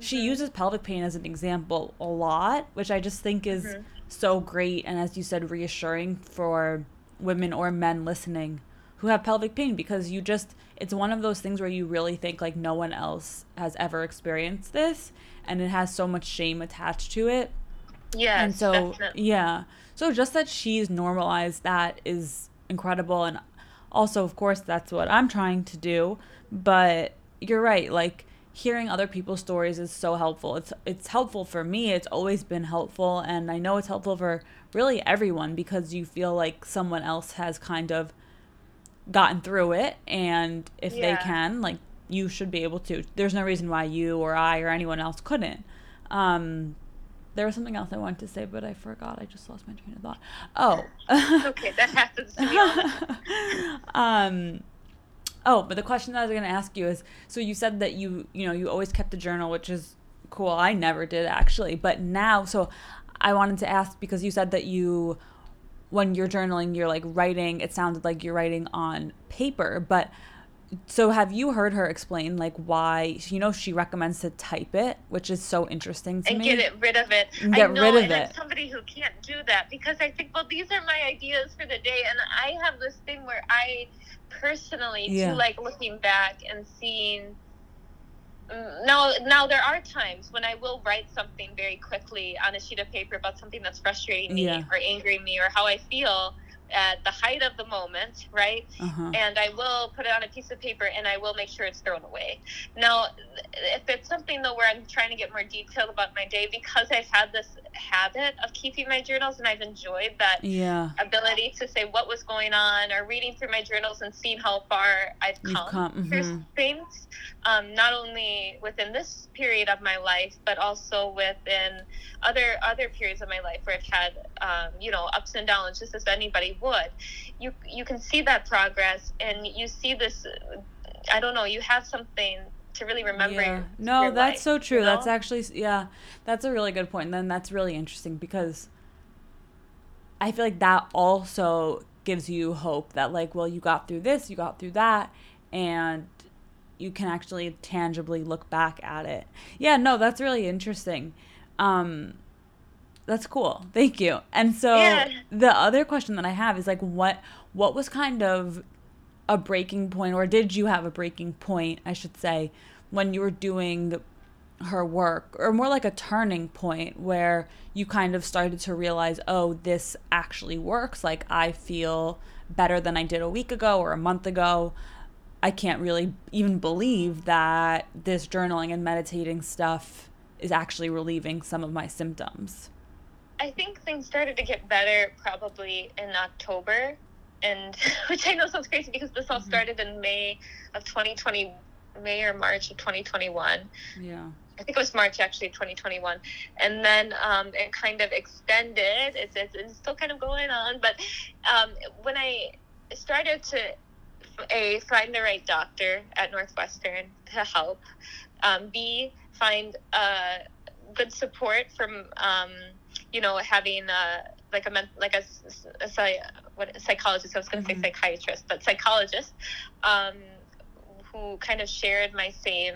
she mm-hmm. uses pelvic pain as an example a lot, which I just think is mm-hmm. so great and as you said reassuring for women or men listening who have pelvic pain because you just it's one of those things where you really think like no one else has ever experienced this and it has so much shame attached to it. Yeah. And so definitely. yeah. So just that she's normalized that is incredible and also of course that's what I'm trying to do, but you're right like hearing other people's stories is so helpful. It's it's helpful for me. It's always been helpful and I know it's helpful for really everyone because you feel like someone else has kind of gotten through it and if yeah. they can, like you should be able to. There's no reason why you or I or anyone else couldn't. Um there was something else I wanted to say, but I forgot. I just lost my train of thought. Oh. okay, that happens to me. um Oh, but the question that I was going to ask you is so you said that you, you know, you always kept a journal, which is cool. I never did actually. But now, so I wanted to ask because you said that you when you're journaling, you're like writing, it sounded like you're writing on paper, but so have you heard her explain like why you know she recommends to type it which is so interesting to me. and me get it rid of it get know, rid of it somebody who can't do that because i think well these are my ideas for the day and i have this thing where i personally yeah. to like looking back and seeing mm, now now there are times when i will write something very quickly on a sheet of paper about something that's frustrating me yeah. or angering me or how i feel at the height of the moment, right? Uh-huh. And I will put it on a piece of paper and I will make sure it's thrown away. Now, if it's something though where I'm trying to get more detailed about my day, because I've had this habit of keeping my journals and I've enjoyed that yeah. ability to say what was going on or reading through my journals and seeing how far I've come, come mm-hmm. things, um, not only within this period of my life, but also within other other periods of my life where I've had um, you know ups and downs, just as anybody would. You you can see that progress, and you see this. I don't know. You have something to really remember. Yeah. No, that's life, so true. You know? That's actually yeah, that's a really good point. And then that's really interesting because I feel like that also gives you hope that like, well, you got through this, you got through that, and you can actually tangibly look back at it. Yeah, no, that's really interesting. Um, that's cool. Thank you. And so yeah. the other question that I have is like what what was kind of a breaking point or did you have a breaking point, I should say, when you were doing her work or more like a turning point where you kind of started to realize, "Oh, this actually works. Like I feel better than I did a week ago or a month ago." I can't really even believe that this journaling and meditating stuff is actually relieving some of my symptoms. I think things started to get better probably in October, and which I know sounds crazy because this all mm-hmm. started in May of 2020, May or March of 2021. Yeah. I think it was March actually 2021, and then um, it kind of extended. It's, it's, it's still kind of going on, but um, when I started to a find the right doctor at Northwestern to help, um, b find uh, good support from um, you know having a, like a like a, a, a what psychologist. I was going to mm-hmm. say psychiatrist, but psychologist um, who kind of shared my same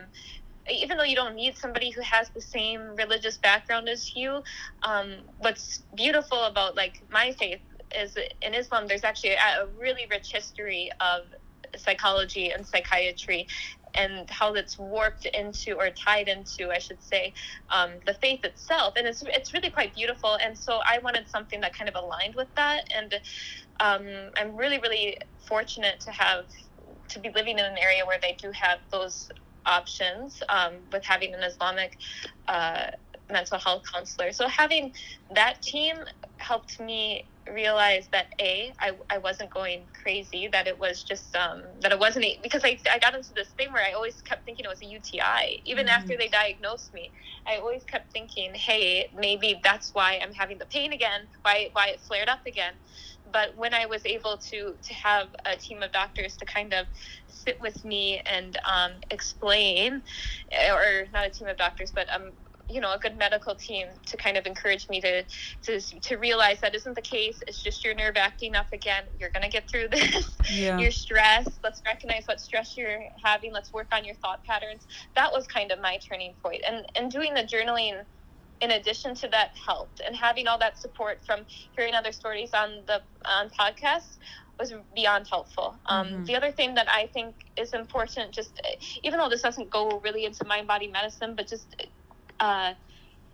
even though you don't need somebody who has the same religious background as you, um, what's beautiful about like my faith is in Islam, there's actually a, a really rich history of psychology and psychiatry and how that's warped into or tied into, I should say, um, the faith itself. And it's it's really quite beautiful. And so I wanted something that kind of aligned with that. And um, I'm really really fortunate to have to be living in an area where they do have those options um, with having an Islamic uh, mental health counselor. So having that team helped me realize that a I, I wasn't going crazy that it was just um, that it wasn't a, because I, I got into this thing where I always kept thinking it was a UTI even mm-hmm. after they diagnosed me I always kept thinking hey maybe that's why I'm having the pain again why why it flared up again but when I was able to to have a team of doctors to kind of sit with me and um, explain, or not a team of doctors, but um, you know a good medical team to kind of encourage me to to to realize that isn't the case. It's just your nerve acting up again. You're going to get through this. Yeah. you're stressed. Let's recognize what stress you're having. Let's work on your thought patterns. That was kind of my turning point. And and doing the journaling in addition to that helped. And having all that support from hearing other stories on the on podcasts was beyond helpful. Um, mm-hmm. The other thing that I think is important, just even though this doesn't go really into mind body medicine, but just uh,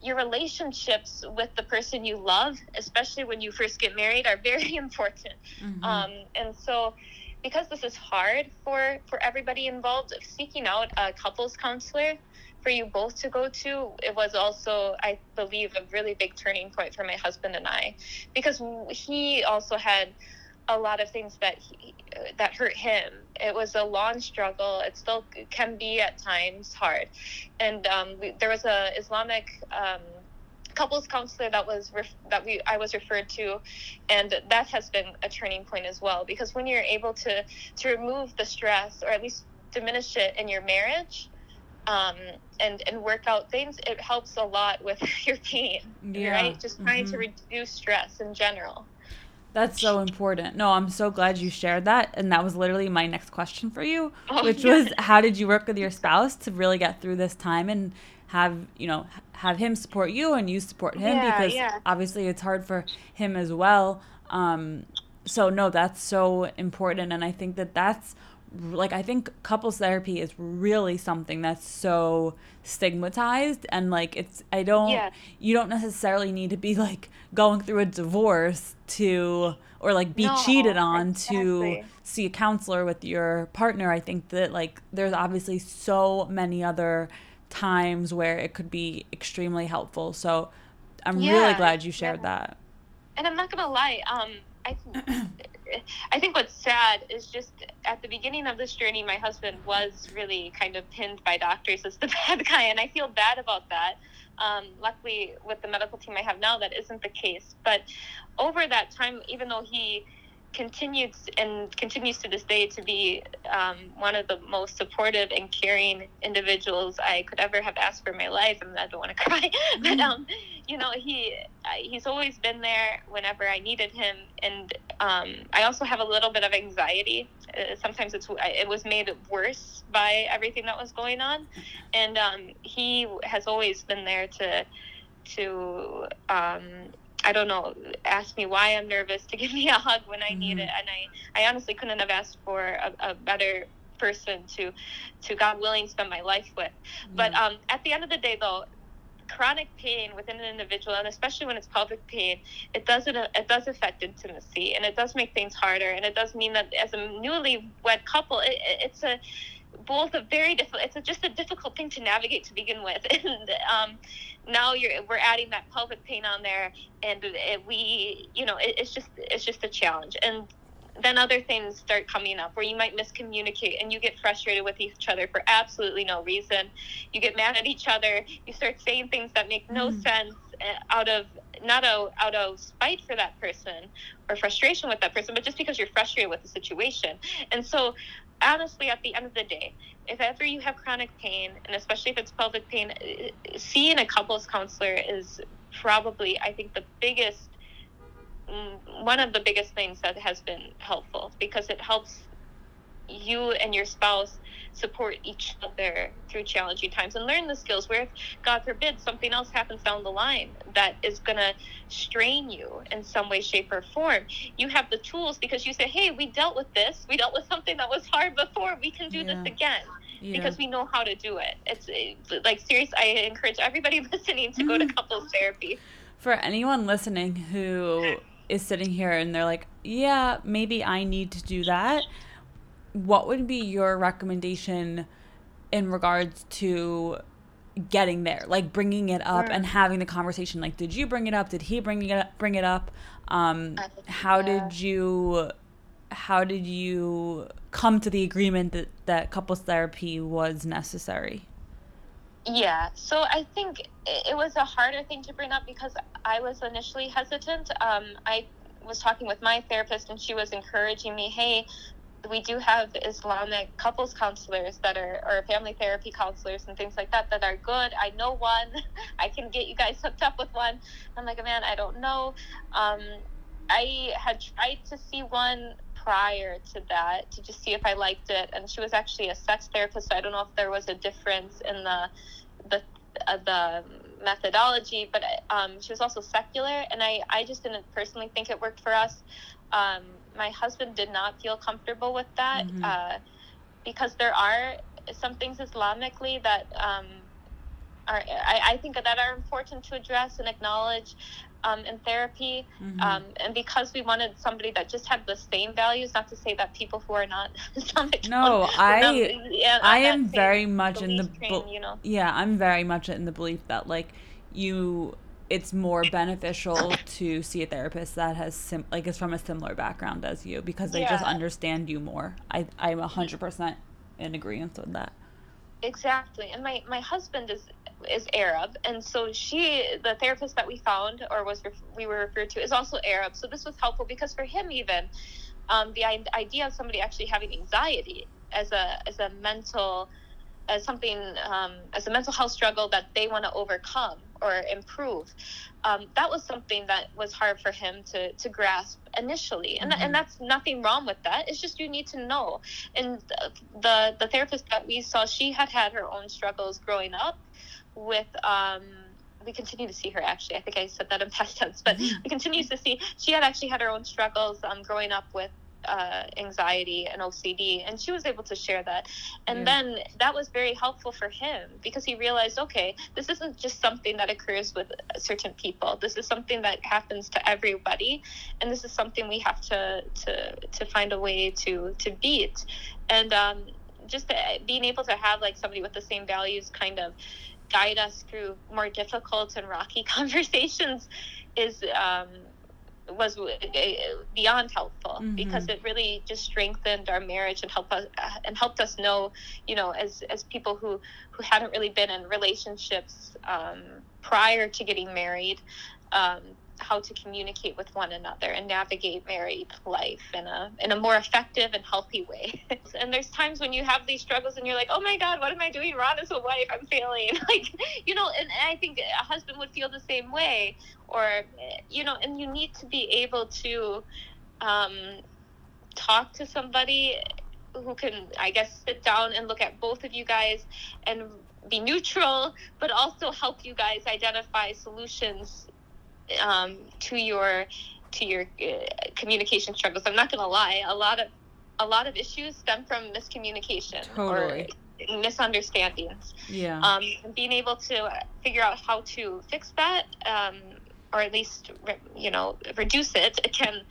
your relationships with the person you love, especially when you first get married, are very important. Mm-hmm. Um, and so, because this is hard for for everybody involved, seeking out a couples counselor for you both to go to, it was also, I believe, a really big turning point for my husband and I, because he also had a lot of things that he, that hurt him. It was a long struggle. It still can be at times hard, and um, we, there was a Islamic. Um, couples counselor that was ref- that we I was referred to, and that has been a turning point as well because when you're able to to remove the stress or at least diminish it in your marriage, um, and and work out things, it helps a lot with your pain, yeah. right? Just trying mm-hmm. to reduce stress in general. That's so important. No, I'm so glad you shared that. And that was literally my next question for you, oh, which was how did you work with your spouse to really get through this time and have, you know, have him support you and you support him yeah, because yeah. obviously it's hard for him as well. Um, so no, that's so important and I think that that's like I think couples therapy is really something that's so stigmatized and like it's I don't yeah. you don't necessarily need to be like going through a divorce to or like be no, cheated on exactly. to see a counselor with your partner. I think that like there's obviously so many other times where it could be extremely helpful. So I'm yeah, really glad you shared yeah. that. And I'm not gonna lie, um I I think what's sad is just at the beginning of this journey, my husband was really kind of pinned by doctors as the bad guy, and I feel bad about that. Um, luckily, with the medical team I have now, that isn't the case. But over that time, even though he continues and continues to this day to be um, one of the most supportive and caring individuals I could ever have asked for in my life. and I don't want to cry, but mm-hmm. um, you know, he he's always been there whenever I needed him, and um, I also have a little bit of anxiety. Uh, sometimes it's it was made worse by everything that was going on, and um, he has always been there to to um, I don't know, ask me why I'm nervous to give me a hug when I mm-hmm. need it. And I, I honestly couldn't have asked for a, a better person to, to God willing, spend my life with. Mm-hmm. But um, at the end of the day, though, chronic pain within an individual, and especially when it's pelvic pain, it does it, it does affect intimacy, and it does make things harder, and it does mean that as a newly wed couple, it, it's a both a very difficult. It's a, just a difficult thing to navigate to begin with, and um, now you're we're adding that pelvic pain on there, and it, we, you know, it, it's just it's just a challenge. And then other things start coming up where you might miscommunicate and you get frustrated with each other for absolutely no reason. You get mad at each other. You start saying things that make no mm. sense uh, out of not out, out of spite for that person or frustration with that person, but just because you're frustrated with the situation. And so, honestly, at the end of the day, if ever you have chronic pain, and especially if it's pelvic pain, uh, seeing a couples counselor is probably, I think, the biggest Mm, one of the biggest things that has been helpful because it helps you and your spouse support each other through challenging times and learn the skills where if god forbid something else happens down the line that is going to strain you in some way shape or form you have the tools because you say hey we dealt with this. We dealt with something that was hard before. We can do yeah. this again. Yeah. because we know how to do it. It's like serious i encourage everybody listening to go to mm. couples therapy. For anyone listening who is sitting here and they're like, yeah, maybe I need to do that, what would be your recommendation in regards to getting there? Like bringing it up and having the conversation like did you bring it up? Did he bring it up bring it up? Um how yeah. did you how did you come to the agreement that that couples therapy was necessary? Yeah, so I think it was a harder thing to bring up because I was initially hesitant. Um, I was talking with my therapist, and she was encouraging me, "Hey, we do have Islamic couples counselors that are, or family therapy counselors and things like that that are good. I know one. I can get you guys hooked up with one." I'm like, "Man, I don't know." Um, I had tried to see one prior to that to just see if I liked it. And she was actually a sex therapist, so I don't know if there was a difference in the the uh, the methodology. But um, she was also secular, and I I just didn't personally think it worked for us. Um, my husband did not feel comfortable with that mm-hmm. uh, because there are some things Islamically that. Um, are, I, I think that are important to address and acknowledge um, in therapy. Mm-hmm. Um, and because we wanted somebody that just had the same values, not to say that people who are not Islamic. no, I yeah, I am very much in the train, you know? yeah, I'm very much in the belief that like you it's more beneficial to see a therapist that has sim- like is from a similar background as you because they yeah. just understand you more. I I'm hundred percent in agreement with that. Exactly, and my my husband is is Arab, and so she, the therapist that we found or was ref- we were referred to, is also Arab. So this was helpful because for him, even um, the idea of somebody actually having anxiety as a as a mental as something um, as a mental health struggle that they want to overcome or improve. Um, that was something that was hard for him to, to grasp initially, and mm-hmm. and that's nothing wrong with that. It's just you need to know. And the the therapist that we saw, she had had her own struggles growing up, with um, we continue to see her actually. I think I said that in past tense, but mm-hmm. we continue to see she had actually had her own struggles um, growing up with uh, anxiety and OCD, and she was able to share that. And then that was very helpful for him because he realized, okay, this isn't just something that occurs with certain people. This is something that happens to everybody, and this is something we have to to to find a way to to beat. And um, just being able to have like somebody with the same values, kind of guide us through more difficult and rocky conversations is um, was uh, beyond helpful mm-hmm. because it really just strengthened our marriage and helped us uh, and helped us know you know as as people who who hadn't really been in relationships um, prior to getting married um, how to communicate with one another and navigate married life in a in a more effective and healthy way. and there's times when you have these struggles and you're like, oh my God, what am I doing wrong as a wife? I'm failing. like, you know, and, and I think a husband would feel the same way. Or, you know, and you need to be able to um, talk to somebody who can, I guess, sit down and look at both of you guys and be neutral, but also help you guys identify solutions um, to your to your uh, communication struggles. I'm not going to lie. A lot of a lot of issues stem from miscommunication totally. or misunderstandings. Yeah. Um, being able to figure out how to fix that, um, or at least you know reduce it, it can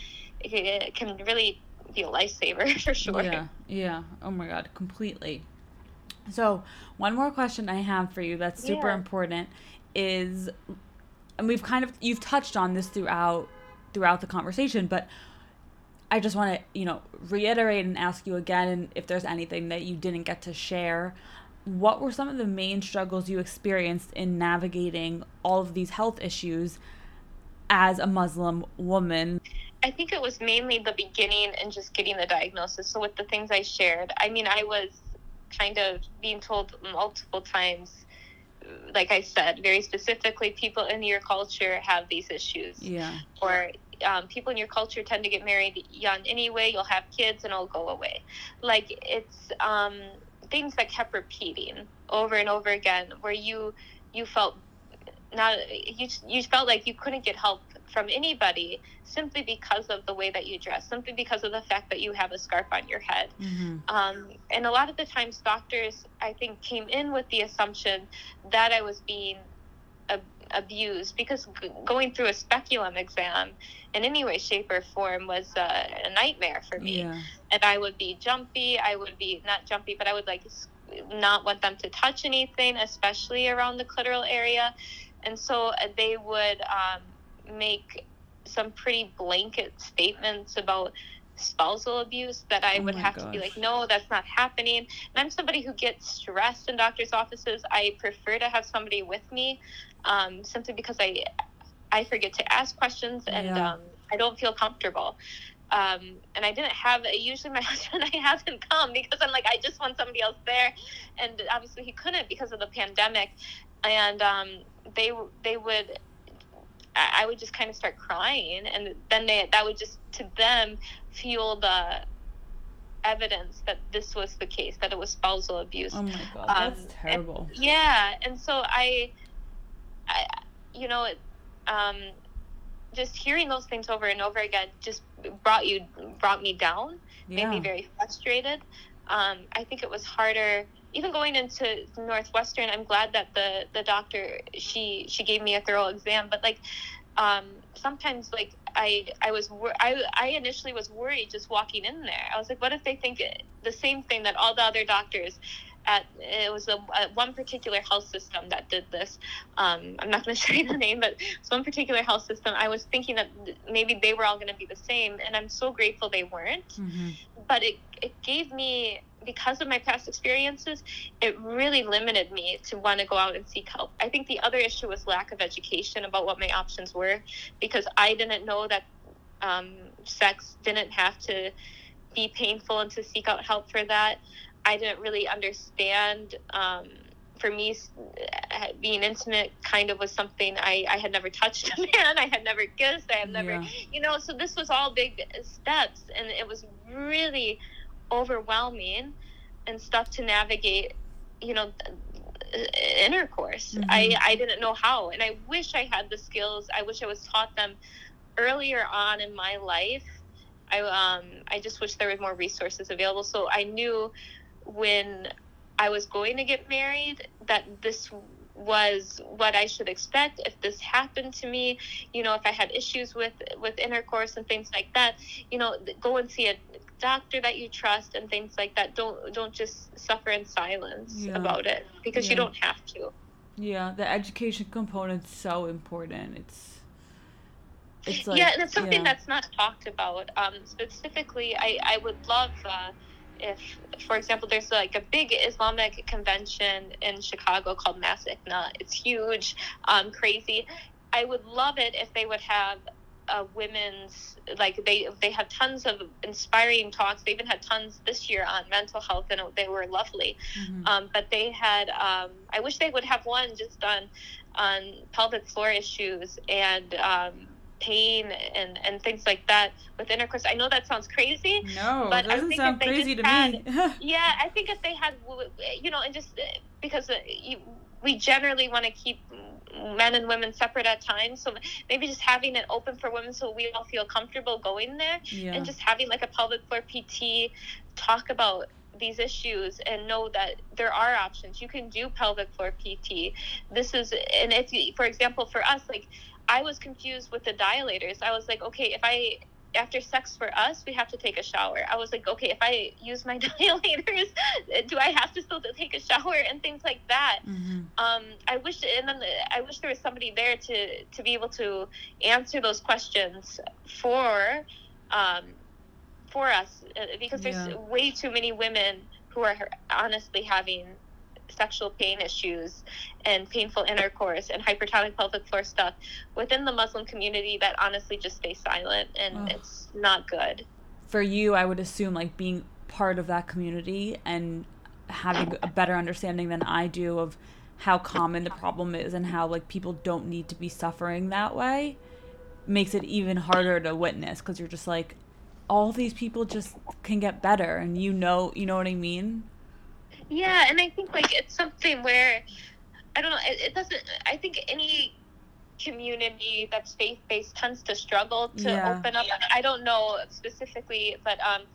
it can really be a lifesaver for sure. Yeah. Yeah. Oh my God. Completely. So one more question I have for you that's super yeah. important is and we've kind of you've touched on this throughout throughout the conversation, but I just want to, you know, reiterate and ask you again if there's anything that you didn't get to share. What were some of the main struggles you experienced in navigating all of these health issues as a Muslim woman? I think it was mainly the beginning and just getting the diagnosis. So, with the things I shared, I mean, I was kind of being told multiple times, like I said, very specifically, people in your culture have these issues. Yeah. Or um, people in your culture tend to get married young anyway. You'll have kids and it'll go away. Like it's um, things that kept repeating over and over again, where you you felt not you you felt like you couldn't get help from anybody simply because of the way that you dress, simply because of the fact that you have a scarf on your head. Mm-hmm. Um, and a lot of the times, doctors, I think, came in with the assumption that I was being ab- abused because g- going through a speculum exam in any way, shape, or form was uh, a nightmare for me. Yeah. And I would be jumpy. I would be not jumpy, but I would like not want them to touch anything, especially around the clitoral area. And so uh, they would um, make some pretty blanket statements about spousal abuse that I Oh would have to be like, no, that's not happening. And I'm somebody who gets stressed in doctor's offices. I prefer to have somebody with me, um, simply because I I forget to ask questions and Yeah. um, I don't feel comfortable. Um, and I didn't have usually my husband I hasn't come because I'm like I just want somebody else there, and obviously he couldn't because of the pandemic, and um, they they would I would just kind of start crying, and then they that would just to them fuel the evidence that this was the case, that it was spousal abuse. Oh my god, Um, that's terrible. Yeah, and so I, I, you know, it, um, just hearing those things over and over again just brought you brought me down, made me very frustrated. Um, I think it was harder. Even going into Northwestern, I'm glad that the the doctor she she gave me a thorough exam, but like um, sometimes like I I was wor- I I initially was worried just walking in there. I was like, what if they think the same thing that all the other doctors at it was a, a one particular health system that did this. Um, I'm not going to say the name, but it's one particular health system. I was thinking that maybe they were all going to be the same, and I'm so grateful they weren't. hmm But it it gave me because of my past experiences, it really limited me to want to go out and seek help. I think the other issue was lack of education about what my options were, because I didn't know that um, sex didn't have to be painful and to seek out help for that. I didn't really understand. Um, for me, uh, being intimate kind of was something I, I had never touched a man. I had never kissed. I had never, Yeah. you know, so this was all big steps. And it was really overwhelming and stuff to navigate, you know, intercourse. I, Mhm. I didn't know how. And I wish I had the skills. I wish I was taught them earlier on in my life. I, um, I just wish there were more resources available. So I knew when I was going to get married that this was what I should expect if this happened to me. You know, if I had issues with with intercourse and things like that, you know, go and see a doctor that you trust and things like that. Don't don't just suffer in silence Yeah. about it because you don't have to. Yeah, the education component's so important. It's it's like yeah, and it's something yeah. that's not talked about. Um, specifically, I, I would love uh, if, for example, there's like a big Islamic convention in Chicago called MAS-ICNA. It's huge, um, crazy. I would love it if they would have a women's like they they have tons of inspiring talks. They even had tons this year on mental health, and they were lovely. Mhm. Um, but they had, um, I wish they would have one just on on pelvic floor issues and um, pain and, and things like that with intercourse. I know that sounds crazy. no, but it I doesn't think sound if they crazy to just me. Yeah, I think if they had, you know, and just because uh, you, we generally want to keep men and women separate at times, so maybe just having it open for women so we all feel comfortable going there yeah. and just having like a pelvic floor PT talk about these issues and know that there are options. You can do pelvic floor PT. This is, and if, you, for example, for us, like I was confused with the dilators. I was like, okay, if I, after sex for us, we have to take a shower. I was like, okay, if I use my dilators, do I have to still take a shower and things like that? Mhm. um, I wish, and then I wish there was somebody there to to be able to answer those questions for um, for us uh, because there's Yeah. way too many women who are honestly having sexual pain issues and painful intercourse and hypertonic pelvic floor stuff within the Muslim community that honestly just stay silent and Ugh. it's not good. For you, I would assume like being part of that community and having a better understanding than I do of how common the problem is and how like people don't need to be suffering that way makes it even harder to witness because you're just like all these people just can get better and you know you know what I mean? Yeah, and I think like it's something where I don't know. It, it doesn't. I think any community that's faith based tends to struggle to Yeah. open up. I don't know specifically, but um,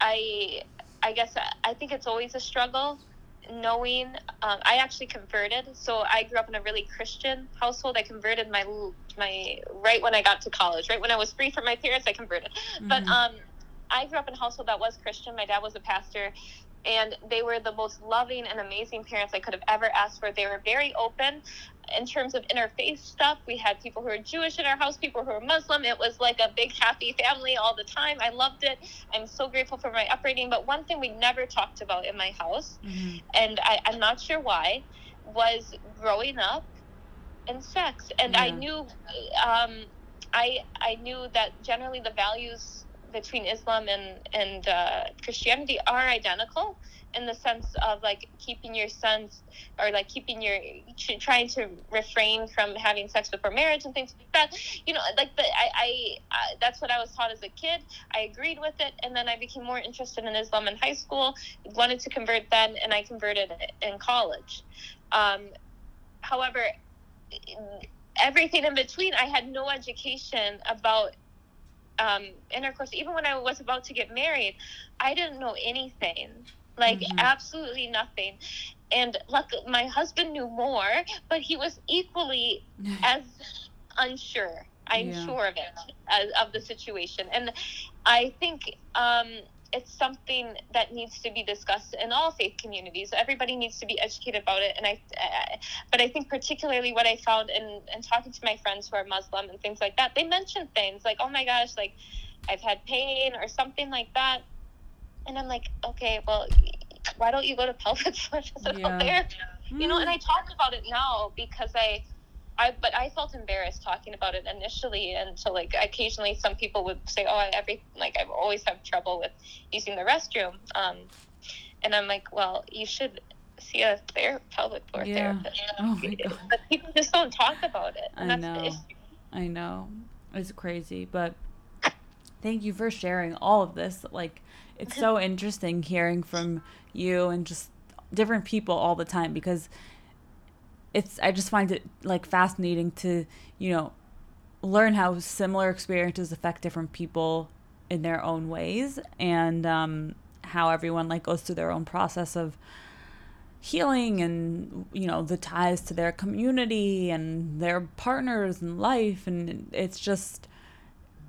I I guess I, I think it's always a struggle. Knowing, um, I actually converted. So I grew up in a really Christian household. I converted my my right when I got to college. Right when I was free from my parents, I converted. But Mhm. um, I grew up in a household that was Christian. My dad was a pastor, and they were the most loving and amazing parents I could have ever asked for. They were very open in terms of interfaith stuff. We had people who were Jewish in our house, people who were Muslim. It was like a big happy family all the time. I loved it. I'm so grateful for my upbringing. But one thing we never talked about in my house, Mhm. and I, I'm not sure why, was growing up and sex. And I knew, um, I I knew that generally the values between Islam and and uh, Christianity are identical in the sense of like keeping your sons or like keeping your trying to refrain from having sex before marriage and things like that. You know, like the I, I that's what I was taught as a kid. I agreed with it, and then I became more interested in Islam in high school. Wanted to convert then, and I converted in college. Um, however, everything in between, I had no education about um, intercourse. Even when I was about to get married, I didn't know anything, like Mhm. absolutely nothing. And luck, my husband knew more, but he was equally as unsure. I'm Yeah. sure of it, as, of the situation. And I think um, it's something that needs to be discussed in all faith communities. Everybody needs to be educated about it. And I, uh, but I think particularly what I found in, in talking to my friends who are Muslim and things like that, they mentioned things like, oh my gosh, like I've had pain or something like that. And I'm like, okay, well, why don't you go to pelvic floor physical Yeah. therapy? you know and Mm. i talk about it now because i i but i felt embarrassed talking about it initially and so like occasionally some people would say oh I, every like I've always have trouble with using the restroom um and i'm like well you should see a ther- pelvic floor Yeah. therapist Oh my God. but people just don't talk about it and I that's the know. issue. I know. It's crazy, but thank you for sharing all of this. Like it's so interesting hearing from you and just different people all the time because it's I just find it like fascinating to, you know, learn how similar experiences affect different people in their own ways and um how everyone like goes through their own process of healing and you know the ties to their community and their partners in life. And it's just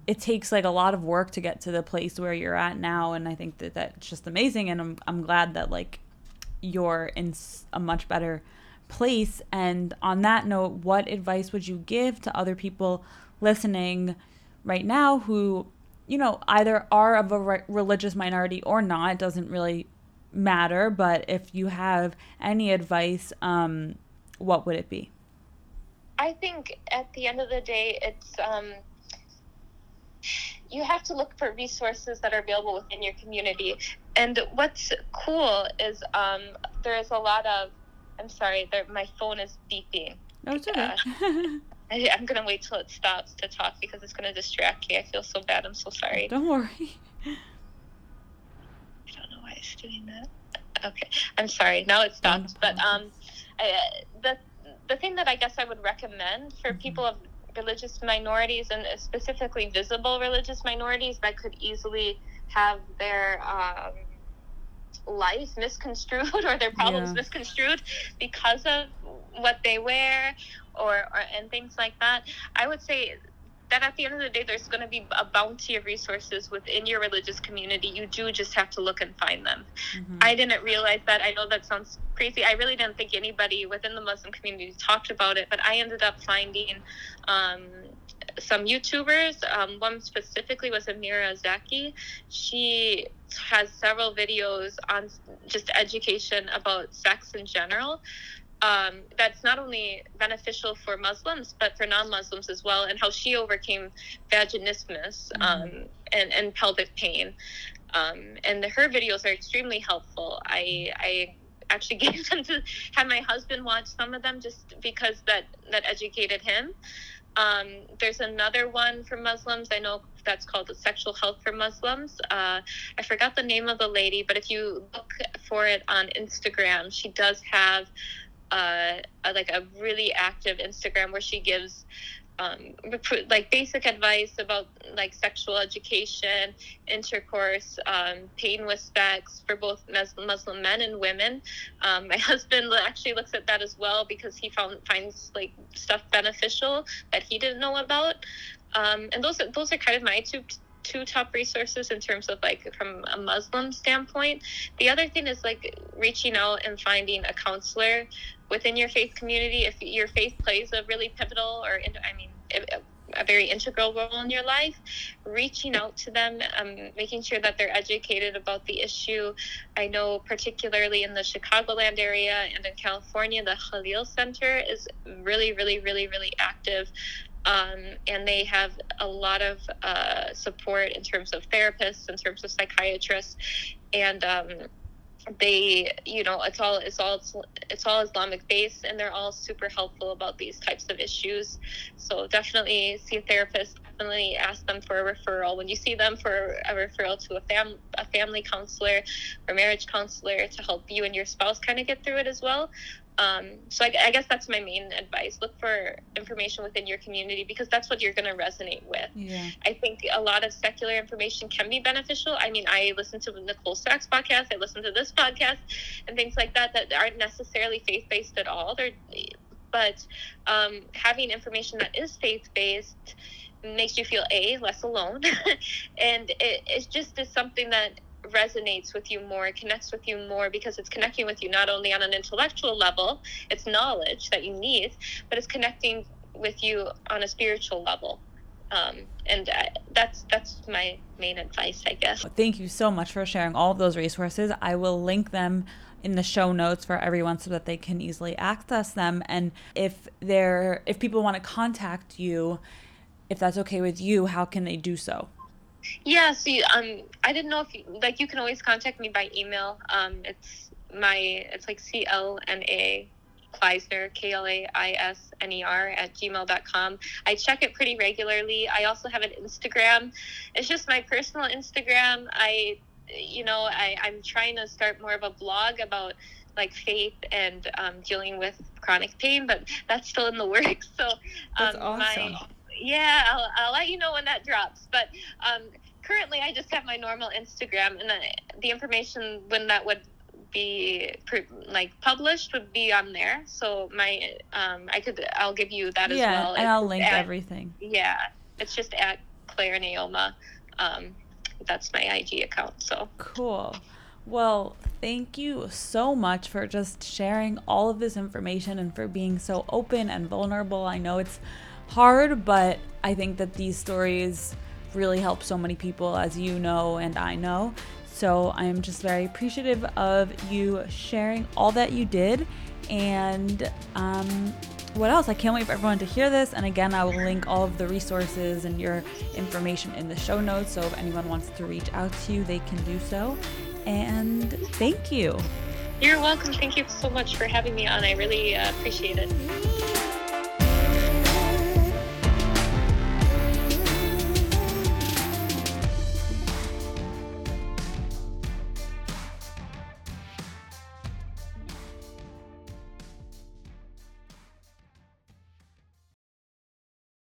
it takes like a lot of work to get to the place where you're at now. And i think that that's just amazing. And i'm, I'm glad that like you're in a much better place and on that note what advice would you give to other people listening right now who you know either are of a re- religious minority or not it doesn't really matter but if you have any advice um what would it be I think at the end of the day, it's um, you have to look for resources that are available within your community. And what's cool is um, there's a lot of. I'm sorry, my phone is beeping. no it's okay I, I'm gonna wait till it stops to talk because it's gonna distract me. I feel so bad. I'm so sorry. don't worry I don't know why it's doing that. Okay, I'm sorry. Now it stopped. But um, I, the the thing that I guess I would recommend for Mhm. people of religious minorities and specifically visible religious minorities that could easily have their um, life misconstrued or their problems Yeah. misconstrued because of what they wear or, or and things like that. I would say that at the end of the day, there's going to be a bounty of resources within your religious community. You do just have to look and find them. Mhm. I didn't realize that. I know that sounds crazy. I really didn't think anybody within the Muslim community talked about it, but I ended up finding um, some YouTubers. Um, one specifically was Amira Zaki. She has several videos on just education about sex in general. Um, that's not only beneficial for Muslims but for non-Muslims as well, and how she overcame vaginismus mm-hmm. um, and, and pelvic pain. Um, and the, her videos are extremely helpful. I, I actually gave them to have my husband watch some of them just because that that educated him. Um, there's another one for Muslims. I know that's called Sexual Health for Muslims. Uh, I forgot the name of the lady, but if you look for it on Instagram, she does have uh, like a really active Instagram where she gives um, like basic advice about like sexual education, intercourse, um, pain with sex for both Muslim men and women. Um, my husband actually looks at that as well because he found finds like stuff beneficial that he didn't know about. Um, and those those are kind of my two two top resources in terms of like from a Muslim standpoint. The other thing is like reaching out and finding a counselor within your faith community if your faith plays a really pivotal or i mean a very integral role in your life reaching out to them um, making sure that they're educated about the issue. I know particularly in the chicagoland area and in california the khalil center is really really really really active um, and they have a lot of uh, support in terms of therapists in terms of psychiatrists and um, they you know it's all it's all it's all islamic based and they're all super helpful about these types of issues. So definitely see a therapist. Definitely ask them for a referral. When you see them for a referral to a fam a family counselor or marriage counselor to help you and your spouse kind of get through it as well um, so I, I, guess that's my main advice. Look for information within your community because that's what you're going to resonate with. Yeah. i think a lot of secular information can be beneficial. I mean i listen to nicole Stack's podcast i listen to this podcast and things like that that aren't necessarily faith-based at all. They're but um, having information that is faith-based makes you feel a less alone and it, it just is something that resonates with you more, connects with you more because it's connecting with you not only on an intellectual level, it's knowledge that you need, but it's connecting with you on a spiritual level. Um, and I, that's that's my main advice, I guess. Thank you so much for sharing all of those resources. I will link them in the show notes for everyone so that they can easily access them. And if they're if people want to contact you, if that's okay with you, how can they do so? Yeah, see, um, I didn't know if you, like you can always contact me by email. Um, it's my it's like C L N A Klaisner, K L A I S N E R, at gmail.com. I check it pretty regularly. I also have an Instagram. It's just my personal Instagram. I, you know, I, I'm trying to start more of a blog about like faith and um, dealing with chronic pain, but that's still in the works. So, um, that's awesome. my yeah, I'll, I'll let you know when that drops. But um, currently, I just have my normal Instagram, and the, the information when that would be like published would be on there. So my um, I could I'll give you that as yeah, well. and I'll link at, everything. Yeah, it's just at Claire Naoma. Um, that's my IG account. So cool. Well, thank you so much for just sharing all of this information and for being so open and vulnerable. I know it's hard, but I think that these stories really help so many people, as you know and I know. So I am just very appreciative of you sharing all that you did. And um, what else? I can't wait for everyone to hear this. And again, I will link all of the resources and your information in the show notes. So if anyone wants to reach out to you, they can do so. And thank you. You're welcome. Thank you so much for having me on. I really uh, appreciate it.